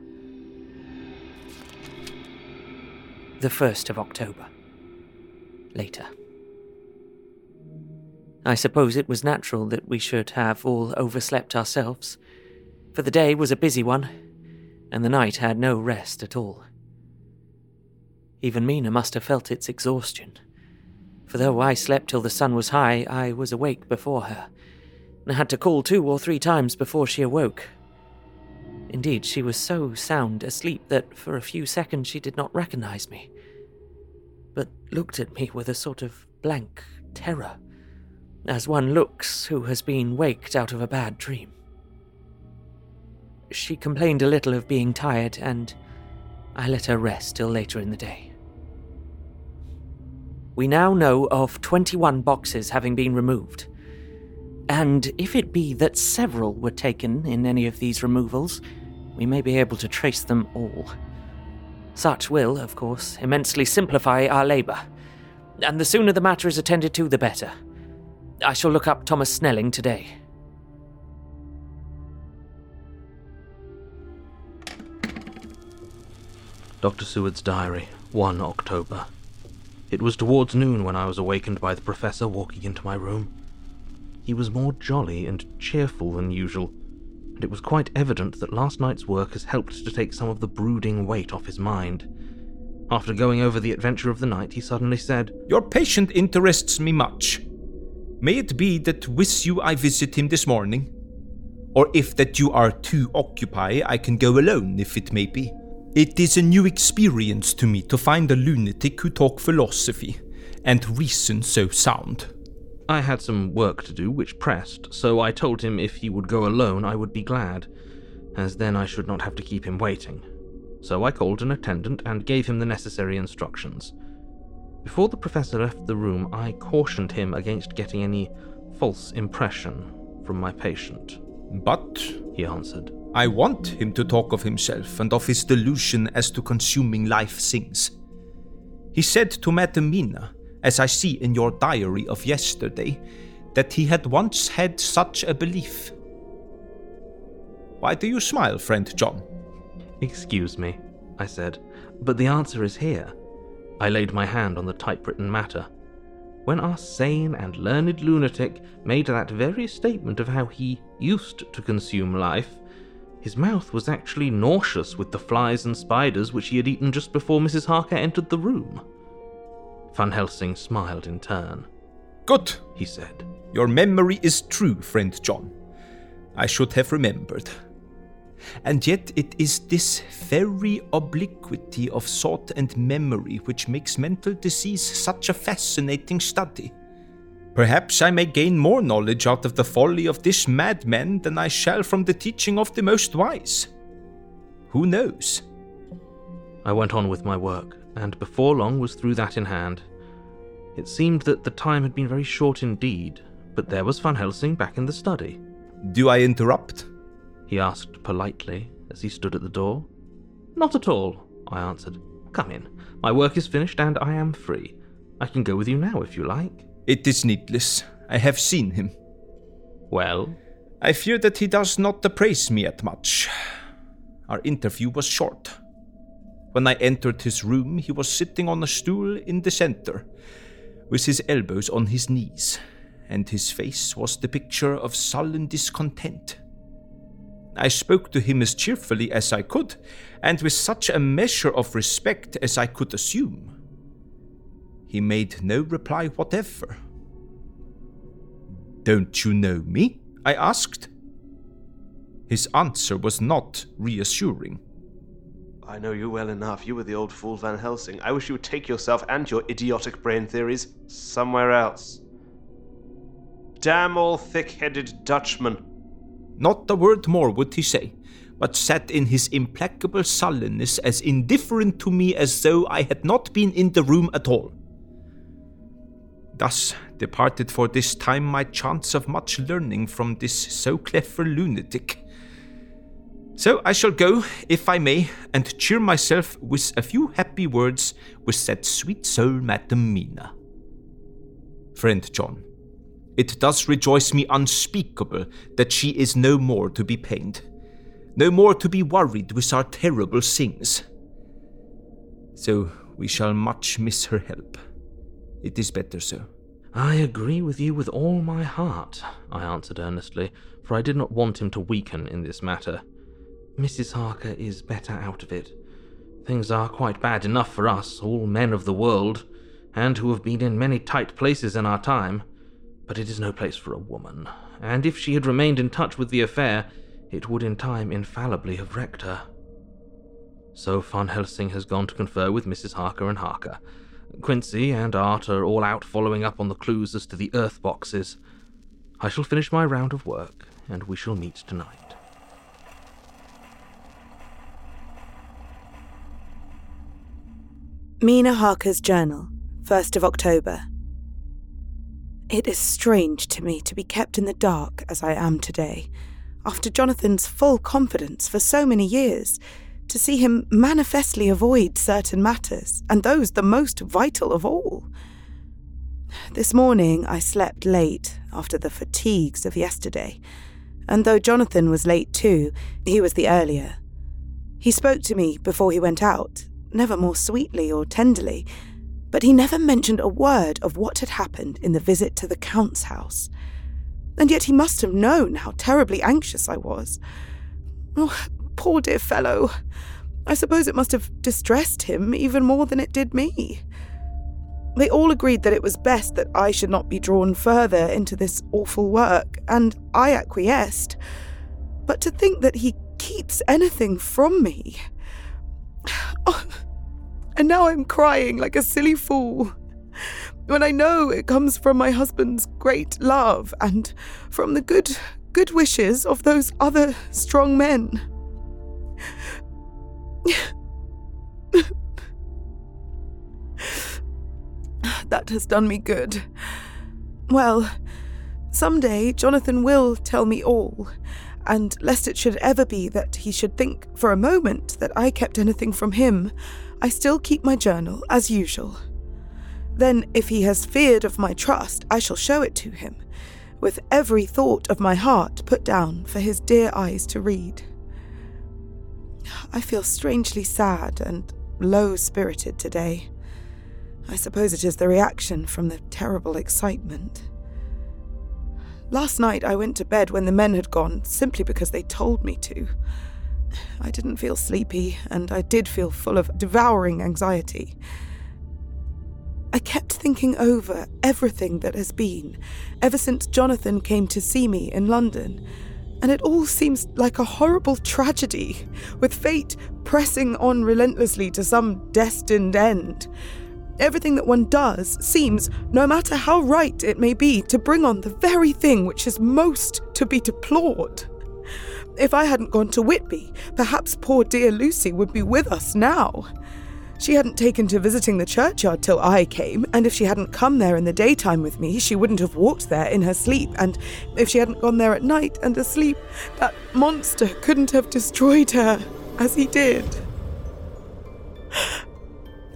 [SPEAKER 5] The 1st of October. Later. I suppose it was natural that we should have all overslept ourselves, for the day was a busy one, and the night had no rest at all. Even Mina must have felt its exhaustion. For though I slept till the sun was high, I was awake before her, and had to call two or three times before she awoke. Indeed, she was so sound asleep that for a few seconds she did not recognize me, but looked at me with a sort of blank terror, as one looks who has been waked out of a bad dream. She complained a little of being tired, and I let her rest till later in the day. We now know of 21 boxes having been removed. And if it be that several were taken in any of these removals, we may be able to trace them all. Such will, of course, immensely simplify our labour, and the sooner the matter is attended to, the better. I shall look up Thomas Snelling today.
[SPEAKER 1] Dr. Seward's Diary, 1 October. It was towards noon when I was awakened by the Professor walking into my room. He was more jolly and cheerful than usual, and it was quite evident that last night's work has helped to take some of the brooding weight off his mind. After going over the adventure of the night, he suddenly said,
[SPEAKER 3] Your patient interests me much. May it be that with you I visit him this morning? Or if that you are too occupied, I can go alone, if it may be. It is a new experience to me to find a lunatic who talk philosophy and reason so sound.
[SPEAKER 1] I had some work to do which pressed, so I told him if he would go alone I would be glad, as then I should not have to keep him waiting. So I called an attendant and gave him the necessary instructions. Before the professor left the room, I cautioned him against getting any false impression from my patient.
[SPEAKER 3] But
[SPEAKER 1] He answered,
[SPEAKER 3] I want him to talk of himself and of his delusion as to consuming life things. He said to Madam Mina, as I see in your diary of yesterday, that he had once had such a belief. Why do you smile, friend John?
[SPEAKER 1] Excuse me, I said, but the answer is here. I laid my hand on the typewritten matter. When our sane and learned lunatic made that very statement of how he used to consume life, his mouth was actually nauseous with the flies and spiders which he had eaten just before Mrs. Harker entered the room. Van Helsing smiled in turn.
[SPEAKER 3] Good.
[SPEAKER 1] He said,
[SPEAKER 3] Your memory is true, friend John. I should have remembered. And yet it is this very obliquity of thought and memory which makes mental disease such a fascinating study. Perhaps I may gain more knowledge out of the folly of this madman than I shall from the teaching of the most wise. Who knows?
[SPEAKER 1] I went on with my work, and before long was through that in hand. It seemed that the time had been very short indeed, but there was Van Helsing back in the study.
[SPEAKER 3] Do I interrupt?
[SPEAKER 1] He asked politely as he stood at the door. Not at all, I answered. Come in. My work is finished and I am free. I can go with you now if you like.
[SPEAKER 3] It is needless. I have seen him.
[SPEAKER 1] Well,
[SPEAKER 3] I fear that he does not appraise me at much. Our interview was short. When I entered his room, he was sitting on a stool in the center, with his elbows on his knees, and his face was the picture of sullen discontent. I spoke to him as cheerfully as I could, and with such a measure of respect as I could assume. He made no reply whatever. Don't you know me? I asked. His answer was not reassuring.
[SPEAKER 6] I know you well enough. You were the old fool Van Helsing. I wish you would take yourself and your idiotic brain theories somewhere else. Damn all thick headed Dutchman.
[SPEAKER 3] Not a word more would he say, but sat in his implacable sullenness as indifferent to me as though I had not been in the room at all. Thus departed for this time my chance of much learning from this so clever lunatic. So I shall go, if I may, and cheer myself with a few happy words with that sweet soul Madam Mina. Friend John, it does rejoice me unspeakable that she is no more to be pained, no more to be worried with our terrible sins. So we shall much miss her help. It is better so.
[SPEAKER 1] I agree with you with all my heart, I answered earnestly, for I did not want him to weaken in this matter. Mrs. Harker is better out of it. Things are quite bad enough for us, all men of the world, and who have been in many tight places in our time. But it is no place for a woman, and if she had remained in touch with the affair, it would in time infallibly have wrecked her. So Van Helsing has gone to confer with Mrs. Harker and Harker. Quincey and Art are all out following up on the clues as to the earth boxes. I shall finish my round of work, and we shall meet tonight.
[SPEAKER 8] Mina Harker's Journal, 1st of October. It is strange to me to be kept in the dark as I am today, after Jonathan's full confidence for so many years, to see him manifestly avoid certain matters, and those the most vital of all. This morning I slept late after the fatigues of yesterday, and though Jonathan was late too, he was the earlier. He spoke to me before he went out, never more sweetly or tenderly, but he never mentioned a word of what had happened in the visit to the Count's house. And yet he must have known how terribly anxious I was. Oh, poor dear fellow. I suppose it must have distressed him even more than it did me. They all agreed that it was best that I should not be drawn further into this awful work, and I acquiesced. But to think that he keeps anything from me. Oh, and now I'm crying like a silly fool. When I know it comes from my husband's great love and from the good good wishes of those other strong men. That has done me good. Well, someday Jonathan will tell me all, and lest it should ever be that he should think for a moment that I kept anything from him, I still keep my journal as usual. Then, if he has feared of my trust, I shall show it to him, with every thought of my heart put down for his dear eyes to read. I feel strangely sad and low spirited today. I suppose it is the reaction from the terrible excitement. Last night I went to bed when the men had gone simply because they told me to. I didn't feel sleepy, and I did feel full of devouring anxiety. I kept thinking over everything that has been ever since Jonathan came to see me in London, and it all seems like a horrible tragedy, with fate pressing on relentlessly to some destined end. Everything that one does seems, no matter how right it may be, to bring on the very thing which is most to be deplored. If I hadn't gone to Whitby, perhaps poor dear Lucy would be with us now. She hadn't taken to visiting the churchyard till I came, and if she hadn't come there in the daytime with me, she wouldn't have walked there in her sleep, and if she hadn't gone there at night and asleep, that monster couldn't have destroyed her as he did.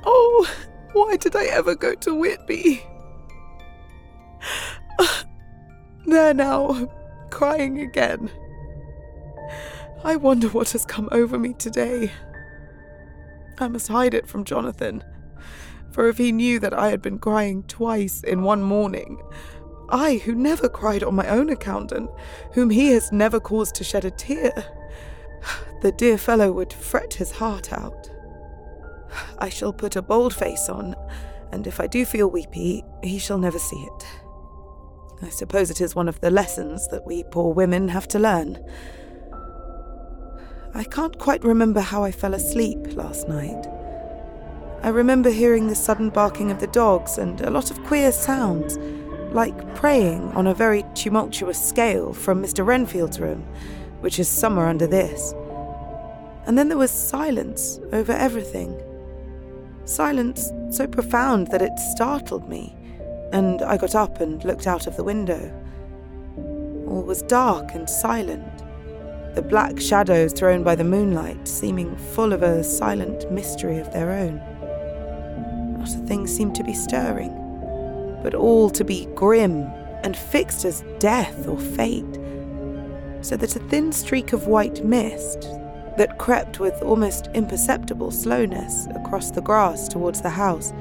[SPEAKER 8] Oh, why did I ever go to Whitby? There now, crying again. I wonder what has come over me today. I must hide it from Jonathan, for if he knew that I had been crying twice in one morning, I, who never cried on my own account and whom he has never caused to shed a tear, the dear fellow would fret his heart out. I shall put a bold face on, and if I do feel weepy, he shall never see it. I suppose it is one of the lessons that we poor women have to learn. I can't quite remember how I fell asleep last night. I remember hearing the sudden barking of the dogs and a lot of queer sounds, like praying on a very tumultuous scale from Mr. Renfield's room, which is somewhere under this. And then there was silence over everything. Silence so profound that it startled me, and I got up and looked out of the window. All was dark and silent, the black shadows thrown by the moonlight seeming full of a silent mystery of their own. Not a thing seemed to be stirring, but all to be grim and fixed as death or fate, so that a thin streak of white mist that crept with almost imperceptible slowness across the grass towards the house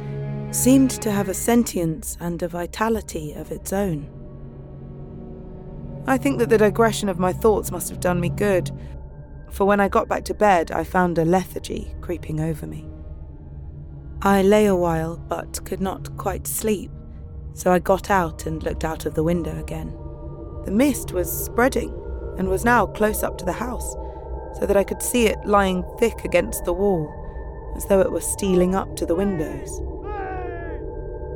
[SPEAKER 8] seemed to have a sentience and a vitality of its own. I think that the digression of my thoughts must have done me good, for when I got back to bed, I found a lethargy creeping over me. I lay a while, but could not quite sleep, so I got out and looked out of the window again. The mist was spreading and was now close up to the house so that I could see it lying thick against the wall, as though it were stealing up to the windows.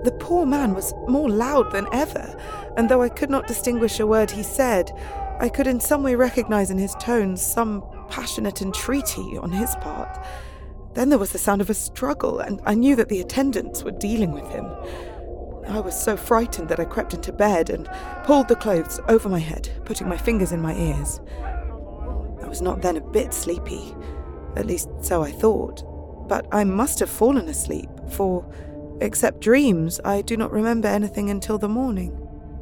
[SPEAKER 8] The poor man was more loud than ever, and though I could not distinguish a word he said, I could in some way recognize in his tones some passionate entreaty on his part. Then there was the sound of a struggle, and I knew that the attendants were dealing with him. I was so frightened that I crept into bed and pulled the clothes over my head, putting my fingers in my ears. I was not then a bit sleepy, at least so I thought, but I must have fallen asleep, for, except dreams, I do not remember anything until the morning,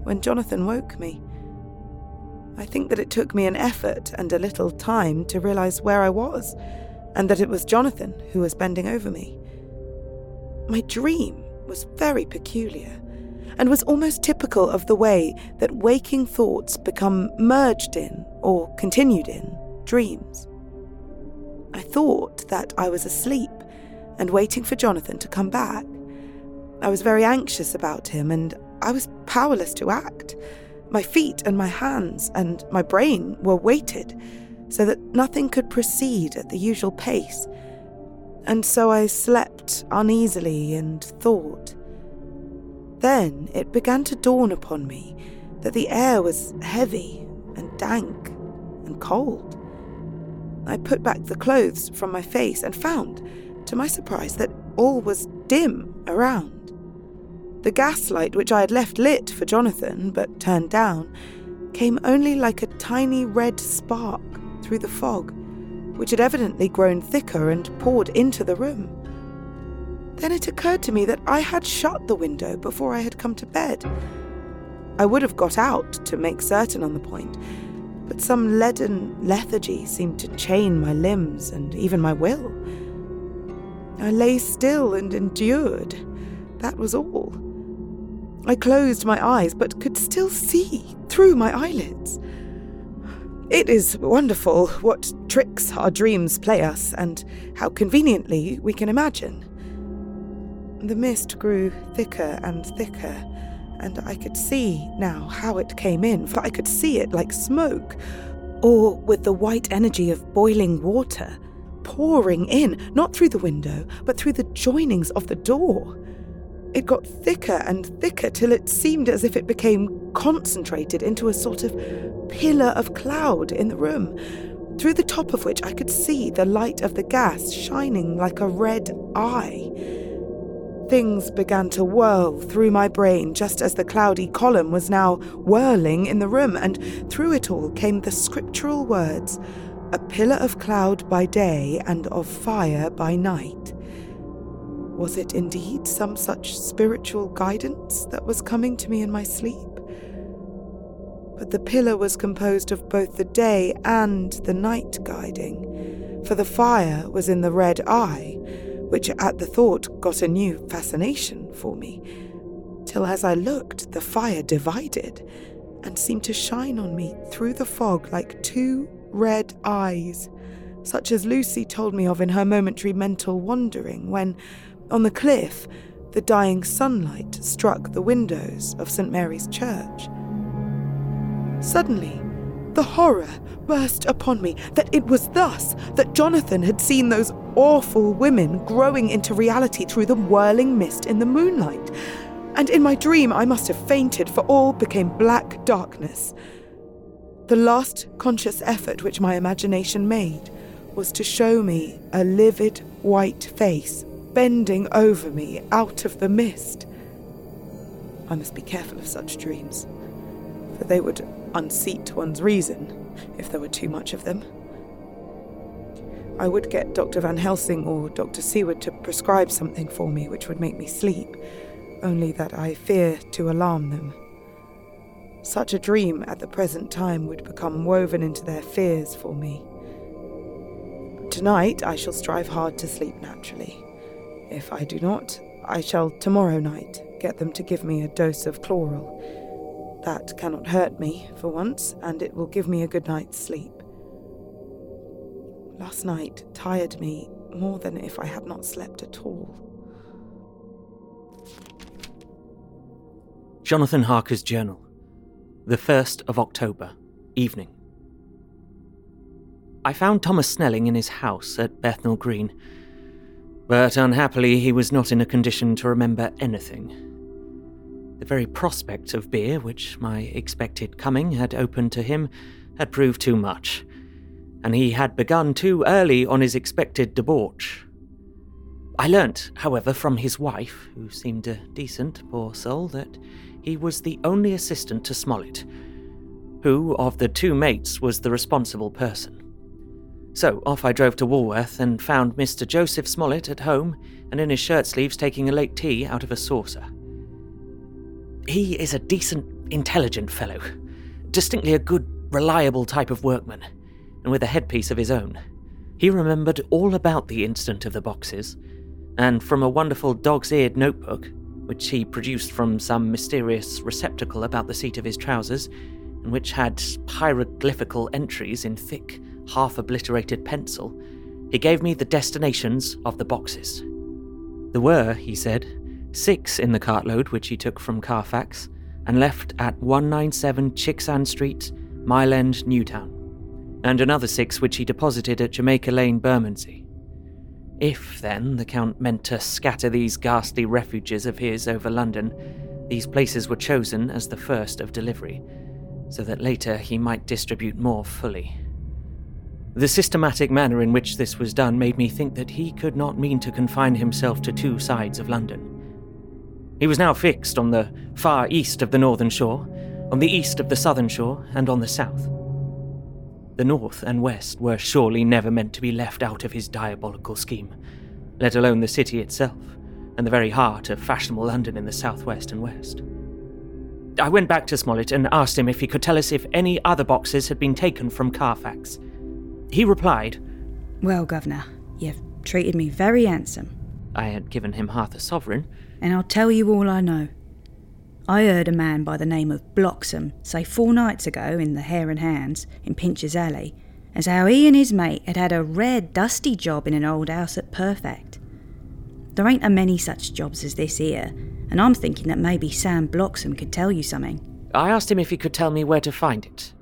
[SPEAKER 8] when Jonathan woke me. I think that it took me an effort and a little time to realize where I was, and that it was Jonathan who was bending over me. My dream was very peculiar, and was almost typical of the way that waking thoughts become merged in, or continued in, dreams. I thought that I was asleep and waiting for Jonathan to come back. I was very anxious about him, and I was powerless to act. My feet and my hands and my brain were weighted so that nothing could proceed at the usual pace. And so I slept uneasily and thought. Then it began to dawn upon me that the air was heavy and dank and cold. I put back the clothes from my face and found, to my surprise, that all was dim around. The gaslight, which I had left lit for Jonathan but turned down, came only like a tiny red spark through the fog, which had evidently grown thicker and poured into the room. Then it occurred to me that I had shut the window before I had come to bed. I would have got out to make certain on the point, but some leaden lethargy seemed to chain my limbs and even my will. I lay still and endured. That was all. I closed my eyes, but could still see through my eyelids. It is wonderful what tricks our dreams play us, and how conveniently we can imagine. The mist grew thicker and thicker, and I could see now how it came in, for I could see it like smoke, or with the white energy of boiling water pouring in, not through the window, but through the joinings of the door. It got thicker and thicker till it seemed as if it became concentrated into a sort of pillar of cloud in the room, through the top of which I could see the light of the gas shining like a red eye. Things began to whirl through my brain just as the cloudy column was now whirling in the room, and through it all came the scriptural words a pillar of cloud by day and of fire by night. Was it indeed some such spiritual guidance that was coming to me in my sleep? But the pillar was composed of both the day and the night guiding, for the fire was in the red eye, which at the thought got a new fascination for me, till as I looked, the fire divided and seemed to shine on me through the fog like two red eyes, such as Lucy told me of in her momentary mental wandering when, on the cliff, the dying sunlight struck the windows of St. Mary's Church. Suddenly, the horror burst upon me that it was thus that Jonathan had seen those awful women growing into reality through the whirling mist in the moonlight. And in my dream, I must have fainted, for all became black darkness. The last conscious effort which my imagination made was to show me a livid white face bending over me out of the mist. I must be careful of such dreams, for they would unseat one's reason if there were too much of them. I would get Dr. Van Helsing or Dr. Seward to prescribe something for me which would make me sleep, only that I fear to alarm them. Such a dream at the present time would become woven into their fears for me. Tonight I shall strive hard to sleep naturally. If I do not, I shall tomorrow night get them to give me a dose of chloral. That cannot hurt me for once, and it will give me a good night's sleep. Last night tired me more than if I had not slept at all.
[SPEAKER 5] Jonathan Harker's Journal, the 1st of October, evening. I found Thomas Snelling in his house at Bethnal Green, but unhappily he was not in a condition to remember anything. The very prospect of beer, which my expected coming had opened to him, had proved too much, and he had begun too early on his expected debauch. I learnt, however, from his wife, who seemed a decent, poor soul, that he was the only assistant to Smollet, who of the two mates was the responsible person. So off I drove to Walworth and found Mr. Joseph Smollet at home and in his shirt sleeves taking a late tea out of a saucer. He is a decent, intelligent fellow, distinctly a good, reliable type of workman, and with a headpiece of his own. He remembered all about the incident of the boxes, and from a wonderful dog's eared notebook, which he produced from some mysterious receptacle about the seat of his trousers, and which had hieroglyphical entries in thick, half obliterated pencil, he gave me the destinations of the boxes. There were, he said, six in the cartload which he took from Carfax, and left at 197 Chicksand Street, Mile End, Newtown, and another six which he deposited at Jamaica Lane, Bermondsey. If, then, the Count meant to scatter these ghastly refuges of his over London, these places were chosen as the first of delivery, so that later he might distribute more fully. The systematic manner in which this was done made me think that he could not mean to confine himself to two sides of London. He was now fixed on the far east of the northern shore, on the east of the southern shore, and on the south. The north and west were surely never meant to be left out of his diabolical scheme, let alone the city itself, and the very heart of fashionable London in the southwest and west. I went back to Smollet and asked him if he could tell us if any other boxes had been taken from Carfax. He replied,
[SPEAKER 9] Well, Governor, you've treated me very handsome,
[SPEAKER 5] I had given him half a sovereign,
[SPEAKER 9] and I'll tell you all I know. I heard a man by the name of Bloxham say four nights ago in the Hare and Hounds in Pincher's Alley as how he and his mate had had a rare dusty job in an old house at Perfect. There ain't a many such jobs as this here, and I'm thinking that maybe Sam Bloxham could tell you something.
[SPEAKER 5] I asked him if he could tell me where to find it.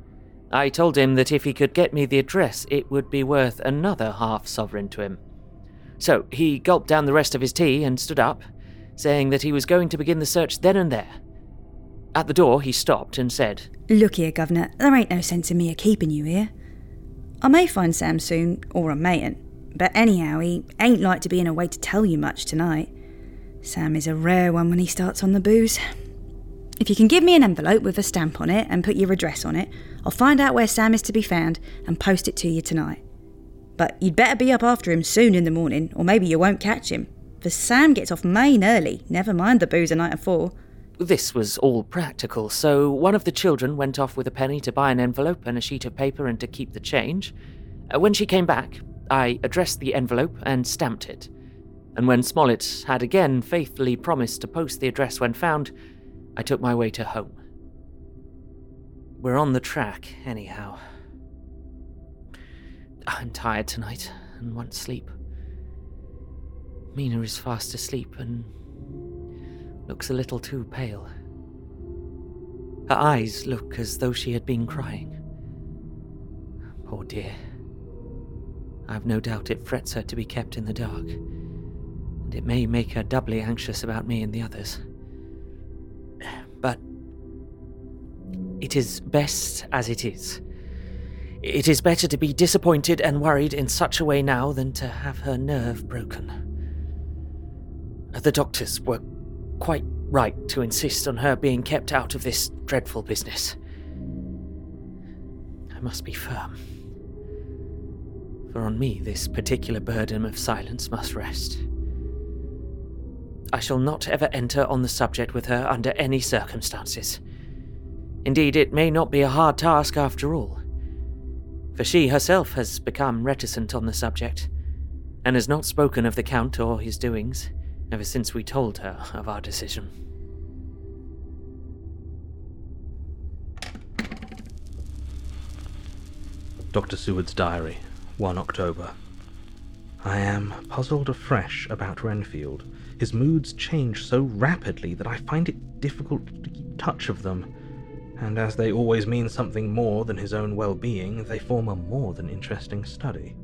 [SPEAKER 5] I told him that if he could get me the address, it would be worth another half sovereign to him. So he gulped down the rest of his tea and stood up, saying that he was going to begin the search then and there. At the door, he stopped and said,
[SPEAKER 9] Look here, Governor, there ain't no sense in me a keeping you here. I may find Sam soon, or I mayn't, but anyhow, he ain't like to be in a way to tell you much tonight. Sam is a rare one when he starts on the booze. If you can give me an envelope with a stamp on it and put your address on it, I'll find out where Sam is to be found and post it to you tonight. But you'd better be up after him soon in the morning, or maybe you won't catch him. For Sam gets off main early, never mind the booze a night afore.
[SPEAKER 5] This was all practical, so one of the children went off with a penny to buy an envelope and a sheet of paper and to keep the change. Uh, When she came back, I addressed the envelope and stamped it. And when Smollet had again faithfully promised to post the address when found, I took my way to home. We're on the track, anyhow. I'm tired tonight and want sleep. Mina is fast asleep and looks a little too pale. Her eyes look as though she had been crying. Poor dear. I've no doubt it frets her to be kept in the dark, and it may make her doubly anxious about me and the others. It is best as it is. It is better to be disappointed and worried in such a way now than to have her nerve broken. The doctors were quite right to insist on her being kept out of this dreadful business. I must be firm. For on me this particular burden of silence must rest. I shall not ever enter on the subject with her under any circumstances. Indeed, it may not be a hard task after all, for she herself has become reticent on the subject, and has not spoken of the Count or his doings ever since we told her of our decision.
[SPEAKER 1] Dr. Seward's Diary, 1 October. I am puzzled afresh about Renfield. His moods change so rapidly that I find it difficult to keep touch of them, and as they always mean something more than his own well being, they form a more than interesting study.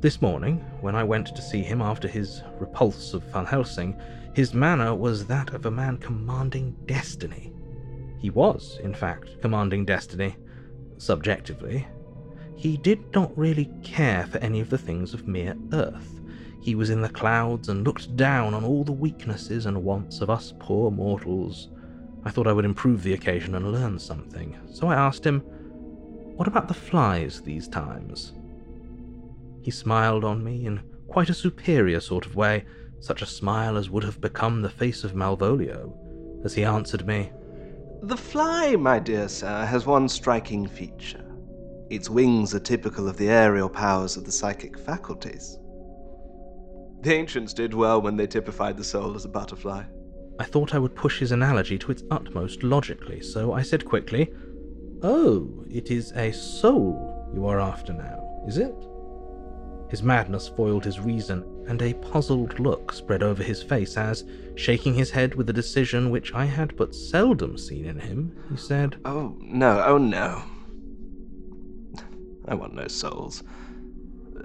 [SPEAKER 1] This morning, when I went to see him after his repulse of Van Helsing, his manner was that of a man commanding destiny. He was, in fact, commanding destiny, subjectively. He did not really care for any of the things of mere earth. He was in the clouds and looked down on all the weaknesses and wants of us poor mortals. I thought I would improve the occasion and learn something, so I asked him, What about the flies these times? He smiled on me in quite a superior sort of way, such a smile as would have become the face of Malvolio, as he answered me,
[SPEAKER 6] The fly, my dear sir, has one striking feature. Its wings are typical of the aerial powers of the psychic faculties. The ancients did well when they typified the soul as a butterfly.
[SPEAKER 1] I thought I would push his analogy to its utmost logically, so I said quickly, Oh, it is a soul you are after now, is it? His madness foiled his reason, and a puzzled look spread over his face as, shaking his head with a decision which I had but seldom seen in him, he said,
[SPEAKER 6] Oh, no, oh, no. I want no souls.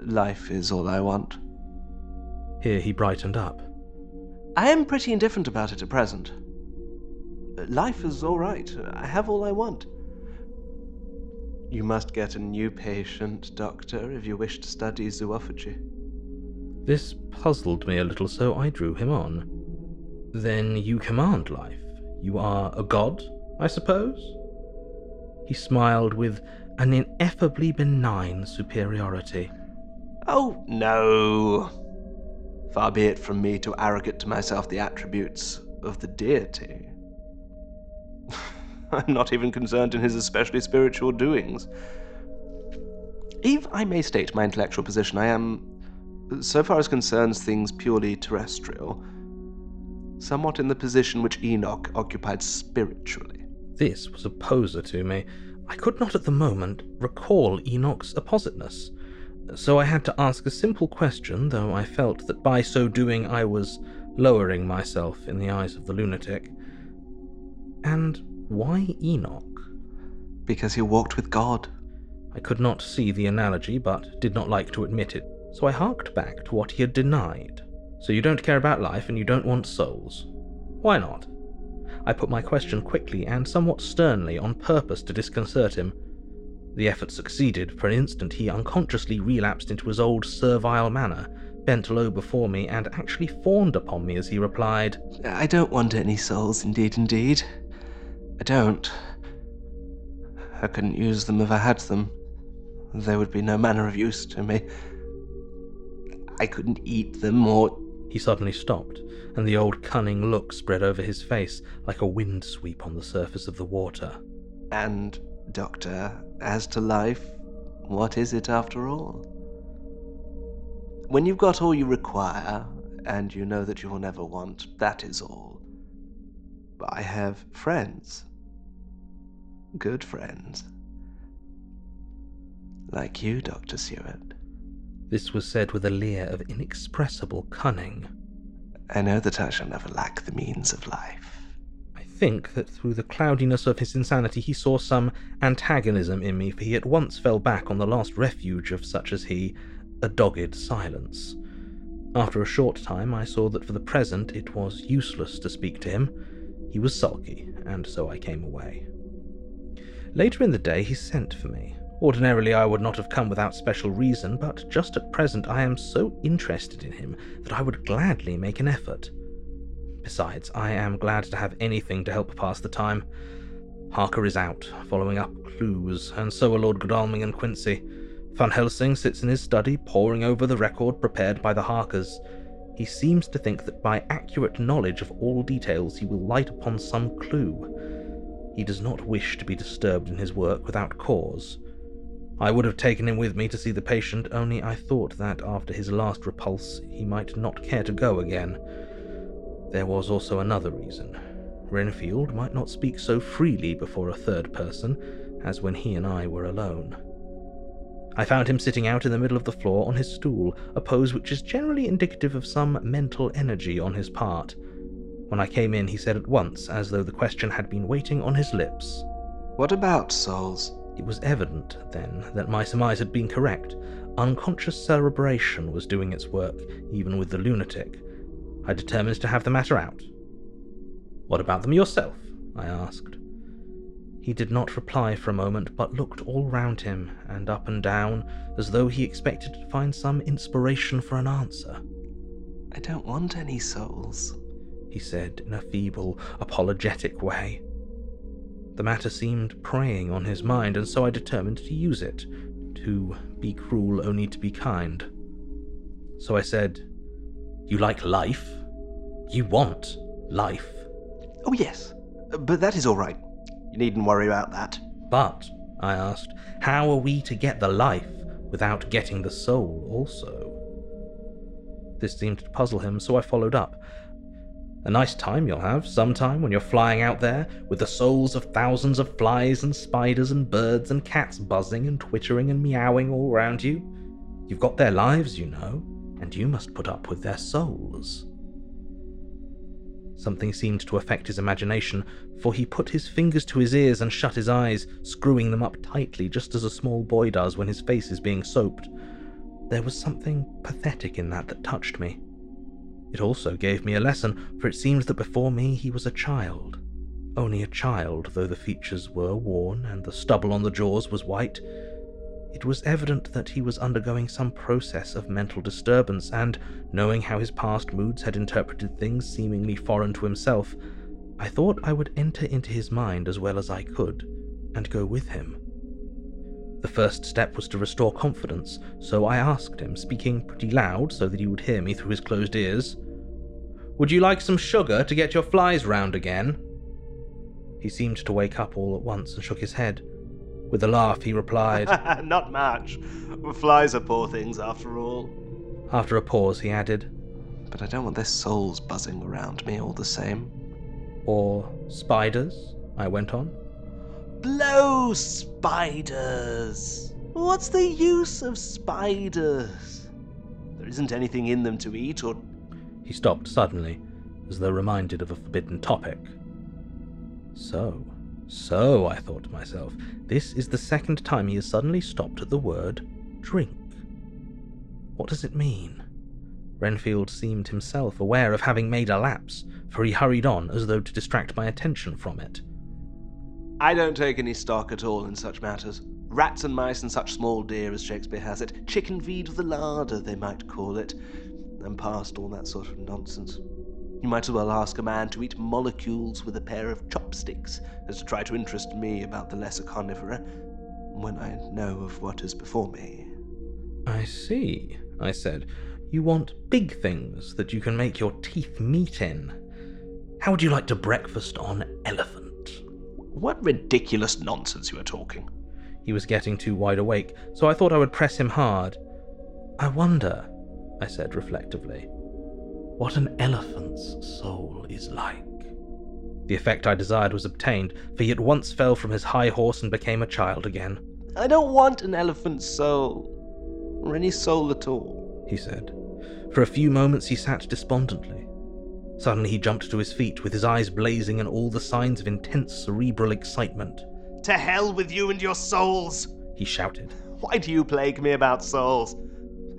[SPEAKER 6] Life is all I want.
[SPEAKER 1] Here he brightened up.
[SPEAKER 6] I am pretty indifferent about it at present. Life is all right. I have all I want. You must get a new patient, Doctor, if you wish to study zoophagy.
[SPEAKER 1] This puzzled me a little, so I drew him on. Then you command life. You are a god, I suppose? He smiled with an ineffably benign superiority.
[SPEAKER 6] Oh, no. Far be it from me to arrogate to myself the attributes of the deity. I'm not even concerned in his especially spiritual doings. If I may state my intellectual position, I am, so far as concerns things purely terrestrial, somewhat in the position which Enoch occupied spiritually.
[SPEAKER 1] This was a poser to me. I could not at the moment recall Enoch's appositeness, so I had to ask a simple question, though I felt that by so doing I was lowering myself in the eyes of the lunatic. And why Enoch?
[SPEAKER 6] Because he walked with God.
[SPEAKER 1] I could not see the analogy, but did not like to admit it, so I harked back to what he had denied. So you don't care about life and you don't want souls. Why not? I put my question quickly and somewhat sternly on purpose to disconcert him. The effort succeeded. For an instant, he unconsciously relapsed into his old servile manner, bent low before me, and actually fawned upon me as he replied,
[SPEAKER 6] I don't want any souls, indeed, indeed. I don't. I couldn't use them if I had them. They would be no manner of use to me. I couldn't eat them or.
[SPEAKER 1] He suddenly stopped, and the old cunning look spread over his face like a wind sweep on the surface of the water.
[SPEAKER 6] And, Doctor, as to life, what is it after all? When you've got all you require, and you know that you will never want, that is all. But I have friends. Good friends. Like you, Dr. Seward.
[SPEAKER 1] This was said with a leer of inexpressible cunning.
[SPEAKER 6] I know that I shall never lack the means of life.
[SPEAKER 1] Think that through the cloudiness of his insanity he saw some antagonism in me, for he at once fell back on the last refuge of such as he, a dogged silence. After a short time, I saw that for the present it was useless to speak to him. He was sulky, and so I came away. Later in the day, he sent for me. Ordinarily, I would not have come without special reason, but just at present, I am so interested in him that I would gladly make an effort. Besides, I am glad to have anything to help pass the time. Harker is out, following up clues, and so are Lord Godalming and Quincey. Van Helsing sits in his study, poring over the record prepared by the Harkers. He seems to think that by accurate knowledge of all details he will light upon some clue. He does not wish to be disturbed in his work without cause. I would have taken him with me to see the patient, only I thought that after his last repulse he might not care to go again. There was also another reason. Renfield might not speak so freely before a third person as when he and I were alone. I found him sitting out in the middle of the floor on his stool, a pose which is generally indicative of some mental energy on his part. When I came in, he said at once, as though the question had been waiting on his lips.
[SPEAKER 6] What about souls?
[SPEAKER 1] It was evident, then, that my surmise had been correct. Unconscious cerebration was doing its work, even with the lunatic. I determined to have the matter out. What about them yourself? I asked. He did not reply for a moment, but looked all round him and up and down, as though he expected to find some inspiration for an answer.
[SPEAKER 6] I don't want any souls,
[SPEAKER 1] he said in a feeble, apologetic way. The matter seemed preying on his mind, and so I determined to use it, to be cruel only to be kind. So I said, You like life? You want life?
[SPEAKER 6] Oh, yes, but that is all right. You needn't worry about that.
[SPEAKER 1] But, I asked, how are we to get the life without getting the soul also? This seemed to puzzle him, so I followed up. A nice time you'll have sometime when you're flying out there with the souls of thousands of flies and spiders and birds and cats buzzing and twittering and meowing all around you. You've got their lives, you know, and you must put up with their souls. Something seemed to affect his imagination, for he put his fingers to his ears and shut his eyes, screwing them up tightly just as a small boy does when his face is being soaped. There was something pathetic in that that touched me. It also gave me a lesson, for it seemed that before me he was a child. Only a child, though the features were worn and the stubble on the jaws was white. It was evident that he was undergoing some process of mental disturbance, and, knowing how his past moods had interpreted things seemingly foreign to himself, I thought I would enter into his mind as well as I could, and go with him. The first step was to restore confidence, so I asked him, speaking pretty loud so that he would hear me through his closed ears, Would you like some sugar to get your flies round again? He seemed to wake up all at once and shook his head. With a laugh, he replied,
[SPEAKER 6] Not much. Flies are poor things, after all.
[SPEAKER 1] After a pause, he added,
[SPEAKER 6] But I don't want their souls buzzing around me all the same.
[SPEAKER 1] Or spiders? I went on.
[SPEAKER 6] Blow spiders! What's the use of spiders? There isn't anything in them to eat or.
[SPEAKER 1] He stopped suddenly, as though reminded of a forbidden topic. So, so, I thought to myself, this is the second time he has suddenly stopped at the word drink. What does it mean? Renfield seemed himself aware of having made a lapse, for he hurried on as though to distract my attention from it.
[SPEAKER 6] I don't take any stock at all in such matters. Rats and mice and such small deer, as Shakespeare has it. Chicken feed with the larder, they might call it. I'm past all that sort of nonsense. You might as well ask a man to eat molecules with a pair of chopsticks as to try to interest me about the lesser carnivora when I know of what is before me.
[SPEAKER 1] I see, I said. You want big things that you can make your teeth meet in. How would you like to breakfast on elephant?
[SPEAKER 6] What ridiculous nonsense you are talking.
[SPEAKER 1] He was getting too wide awake, so I thought I would press him hard. I wonder, I said reflectively, what an elephant's soul is like. The effect I desired was obtained, for he at once fell from his high horse and became a child again.
[SPEAKER 6] I don't want an elephant's soul, or any soul at all,
[SPEAKER 1] he said. For a few moments he sat despondently. Suddenly he jumped to his feet, with his eyes blazing and all the signs of intense cerebral excitement.
[SPEAKER 6] To hell with you and your souls!
[SPEAKER 1] He shouted.
[SPEAKER 6] Why do you plague me about souls?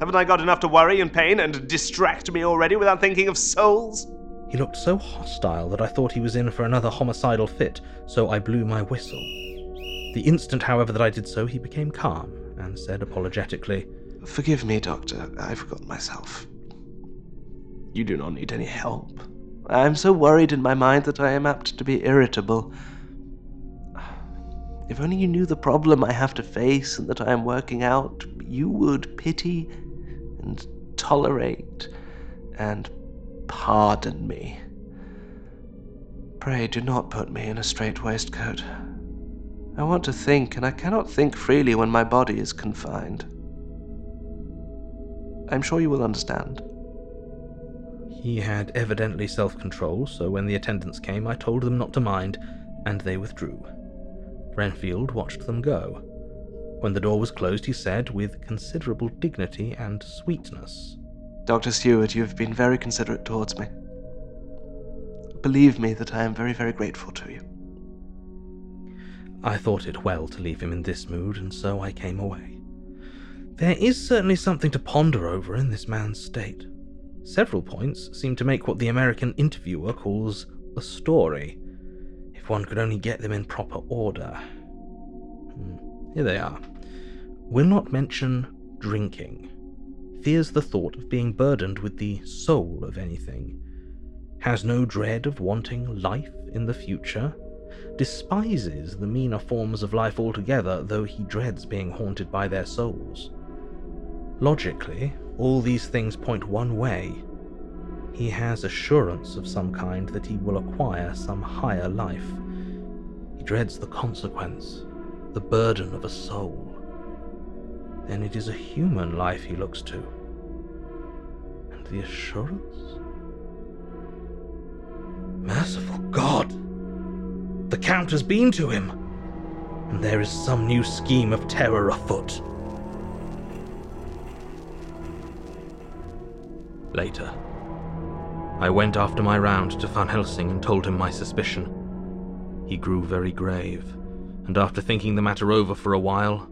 [SPEAKER 6] Haven't I got enough to worry and pain and distract me already without thinking of souls?
[SPEAKER 1] He looked so hostile that I thought he was in for another homicidal fit, so I blew my whistle. The instant, however, that I did so, he became calm and said apologetically,
[SPEAKER 6] Forgive me, Doctor, I forgot myself. You do not need any help. I am so worried in my mind that I am apt to be irritable. If only you knew the problem I have to face and that I am working out, you would pity and tolerate and pardon me. Pray do not put me in a strait waistcoat. I want to think, and I cannot think freely when my body is confined. I'm sure you will understand.
[SPEAKER 1] He had evidently self control, so when the attendants came, I told them not to mind, and they withdrew. Renfield watched them go. When the door was closed, he said, with considerable dignity and sweetness,
[SPEAKER 6] Dr. Seward, you have been very considerate towards me. Believe me that I am very, very grateful to you.
[SPEAKER 1] I thought it well to leave him in this mood, and so I came away. There is certainly something to ponder over in this man's state. Several points seem to make what the American interviewer calls a story, if one could only get them in proper order. Hmm, Here they are. Will not mention drinking. Fears the thought of being burdened with the soul of anything. Has no dread of wanting life in the future. Despises the meaner forms of life altogether, though he dreads being haunted by their souls. Logically, all these things point one way. He has assurance of some kind that he will acquire some higher life. He dreads the consequence, the burden of a soul. Then it is a human life he looks to. And the assurance? Merciful God! The Count has been to him! And there is some new scheme of terror afoot. Later. I went after my round to Van Helsing and told him my suspicion. He grew very grave, and after thinking the matter over for a while,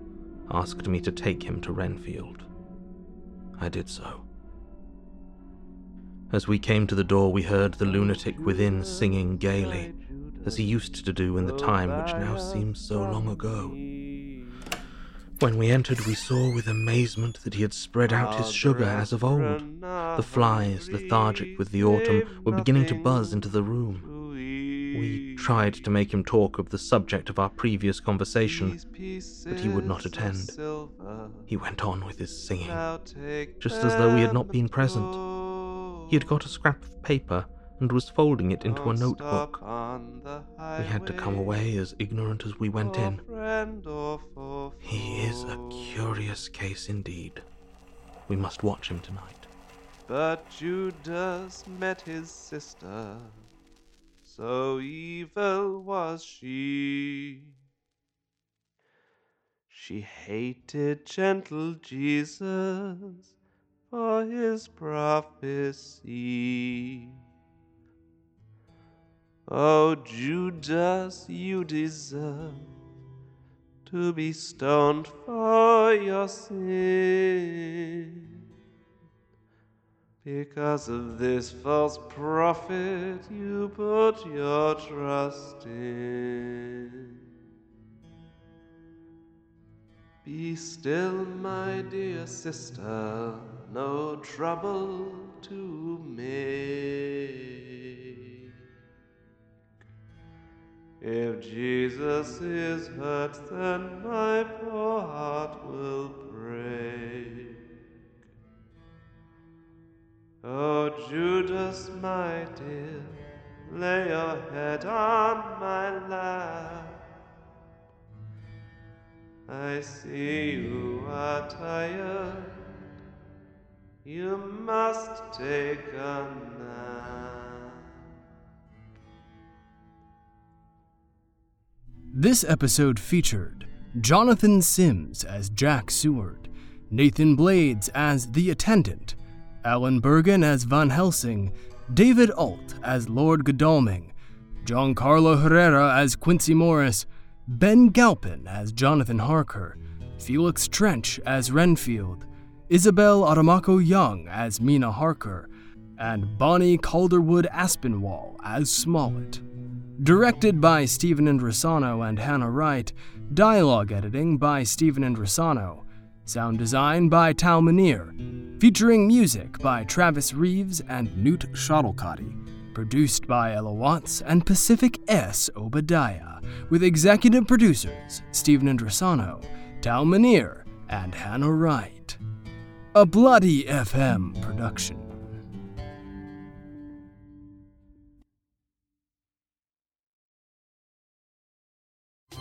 [SPEAKER 1] asked me to take him to Renfield. I did so. As we came to the door, we heard the lunatic within singing gaily, as he used to do in the time which now seems so long ago. When we entered, we saw with amazement that he had spread out his sugar as of old. The flies, lethargic with the autumn, were beginning to buzz into the room. We tried to make him talk of the subject of our previous conversation, but he would not attend. He went on with his singing, just as though we had not been present. He had got a scrap of paper and was folding it into a notebook. We had to come away as ignorant as we went in. He is a curious case indeed. We must watch him tonight.
[SPEAKER 6] But Judas met his sister, so evil was she. She hated gentle Jesus for his prophecy. Oh, Judas, you deserve to be stoned for your sin. Because of this false prophet you put your trust in. Be still, my dear sister, no trouble to make. If Jesus is hurt, then my poor heart will break. Oh, Judas, my dear, lay your head on my lap. I see you are tired. You must take a nap.
[SPEAKER 10] This episode featured Jonathan Sims as Jack Seward, Nathan Blades as the attendant, Alan Burgon as Van Helsing, David Ault as Lord Godalming, Giancarlo Herrera as Quincey Morris, Ben Galpin as Jonathan Harker, Felix Trench as Renfield, Isabel Adomakoh Young as Mina Harker, and Bonnie Calderwood Aspinwall as Smollet. Directed by Stephen Indrisano and Hannah Wright, dialogue editing by Stephen Indrisano, sound design by Tal Minear, featuring music by Travis Reaves and Newt Schottelkotte, produced by Ella Watts and Pacific S. Obadiah, with executive producers Stephen Indrisano, Tal Minear, and Hannah Wright. A Bloody FM production.